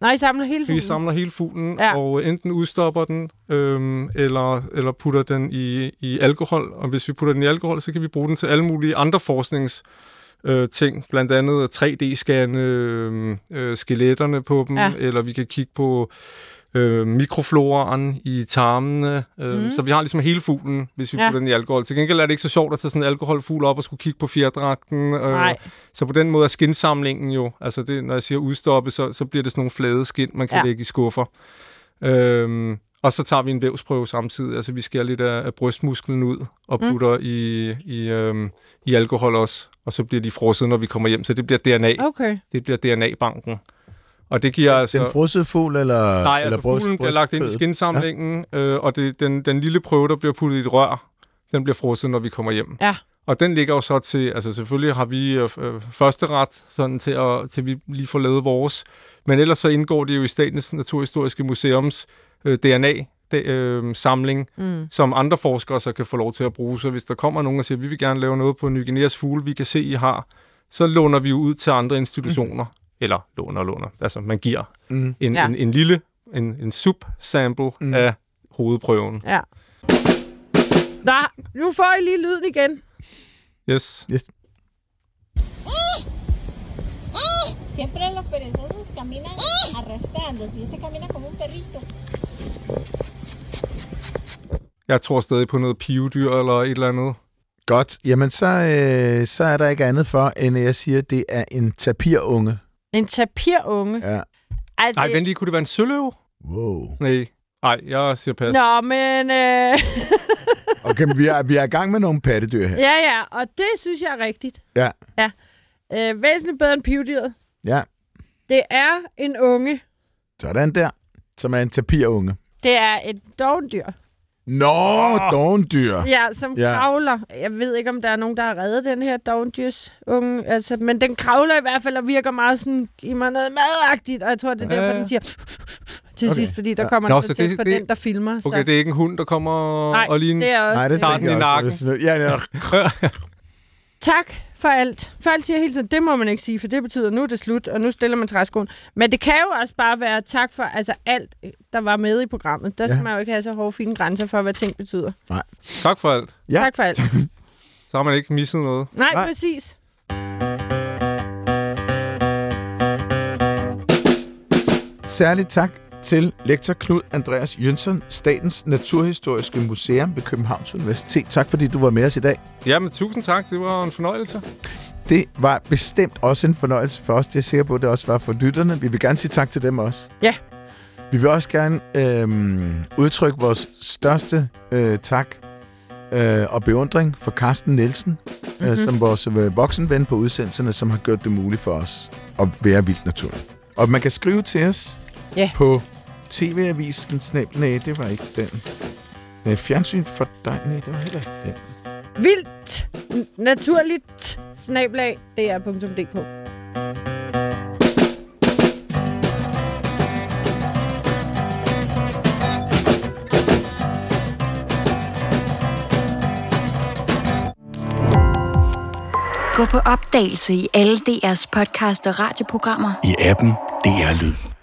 Nej, I samler hele Vi fuglen. samler hele fuglen, Ja. og enten udstopper den, øhm, eller, eller putter den i, i alkohol. Og hvis vi putter den i alkohol, så kan vi bruge den til alle mulige andre forsknings øh, ting, blandt andet 3D-scanne øh, øh, skeletterne på dem, ja. eller vi kan kigge på øh, mikrofloraen i tarmene. Øh, mm. Så vi har ligesom hele fuglen, hvis vi Ja. putter den i alkohol. Til gengæld er det ikke så sjovt at tage sådan en alkoholfugl op og skulle kigge på fjerdragten. Øh, Nej. så på den måde er skinsamlingen jo, altså det, når jeg siger udstoppe, så, så bliver det sådan nogle flade skin, man kan Ja. lægge i skuffer. Øhm, og så tager vi en vævsprøve samtidig, altså vi skærer lidt af, af brystmusklen ud og Mm. putter mm. i, i, øhm, i alkohol også, og så bliver de frosset, når vi kommer hjem, så det bliver DNA. Okay. Det bliver DNA-banken. Og det giver altså... Den frosede fugl, eller Nej, eller altså bryst- fuglen bliver lagt ind i skinsamlingen, ja. øh, og det, den, den lille prøve, der bliver puttet i et rør, den bliver frosset, når vi kommer hjem. Ja. Og den ligger jo så til, altså selvfølgelig har vi øh, øh, første ret, sådan til, at, til vi lige får lavet vores, men ellers så indgår det jo i Statens Naturhistoriske Museums øh, DNA, det, øh, samling, Mm. som andre forskere så kan få lov til at bruge. Så hvis der kommer nogen og siger, at vi vil gerne lave noget på Ny Guineas fugle, vi kan se, I har, så låner vi jo ud til andre institutioner. Eller låner og låner. Altså, man giver Mm. en, Ja. en, en lille en, en subsample Mm. af hovedprøven. Ja. Nå, nu får I lige lyden igen. Yes. Yes. Siempre los perezosos caminan arrastrándose y este camina como un perrito. Jeg tror stadig på noget pivdyr eller et eller andet. Godt. Jamen, så, øh, så er der ikke andet for, end at jeg siger, at det er en tapirunge. En tapirunge. Ja. Altså, Nej, vent lige, kunne det være en søløv? Wow. Nej. Nej, jeg siger pas. Nå, men... Øh, (laughs) Okay, men vi er, vi er i gang med nogle pattedyr her. ja, ja, og det synes jeg er rigtigt. Ja. Ja. Øh, væsentligt bedre end pivdyret. Ja. Det er en unge. Sådan der. Som er en tapirunge. Det er et dovendyr. Nå, dovendyr. Ja, som Ja. kravler. Jeg ved ikke, om der er nogen, der har reddet den her dovendyrs unge. Altså, men den kravler i hvert fald og virker meget sådan, giv mig noget madagtigt. Og jeg tror, det er derfor, ja. den siger til Okay. sidst, fordi der Ja. kommer Nå, så det- på det- den, der filmer. Okay, så. det er ikke en hund, der kommer Nej, og lige... det er også... Nej, det Tager tænker den i nakken. Er Ja, ja. Tak for alt. Folk siger hele tiden, det må man ikke sige, for det betyder, at nu er det slut, og nu stiller man træskoen. Men det kan jo også bare være tak for altså alt, der var med i programmet. Der skal Ja. man jo ikke have så hårde, fine grænser for, hvad ting betyder. Tak for alt. Ja. Tak for alt. (laughs) Så har man ikke misset noget. Nej, Nej. præcis. Særligt tak til lektor Knud Andreas Jønsson, Statens Naturhistoriske Museum ved Københavns Universitet. Tak fordi du var med os i dag. Jamen, tusind tak. Det var en fornøjelse. Det var bestemt også en fornøjelse for os. Det er jeg sikker på, at det også var for lytterne. Vi vil gerne sige tak til dem også. Ja. Vi vil også gerne øhm, udtrykke vores største øh, tak øh, og beundring for Carsten Nielsen, mm-hmm. øh, som vores øh, voksenven på udsendelserne, som har gjort det muligt for os at være vildt naturligt. Og man kan skrive til os Ja. på TV-avisen. Snab, nej, det var ikke den. Nej, fjernsyn for dig. Nej, det var heller ikke den. Vildt naturligt snablag dr.dk. Gå på opdagelse i alle DR's podcast og radioprogrammer. I appen DR Lyd.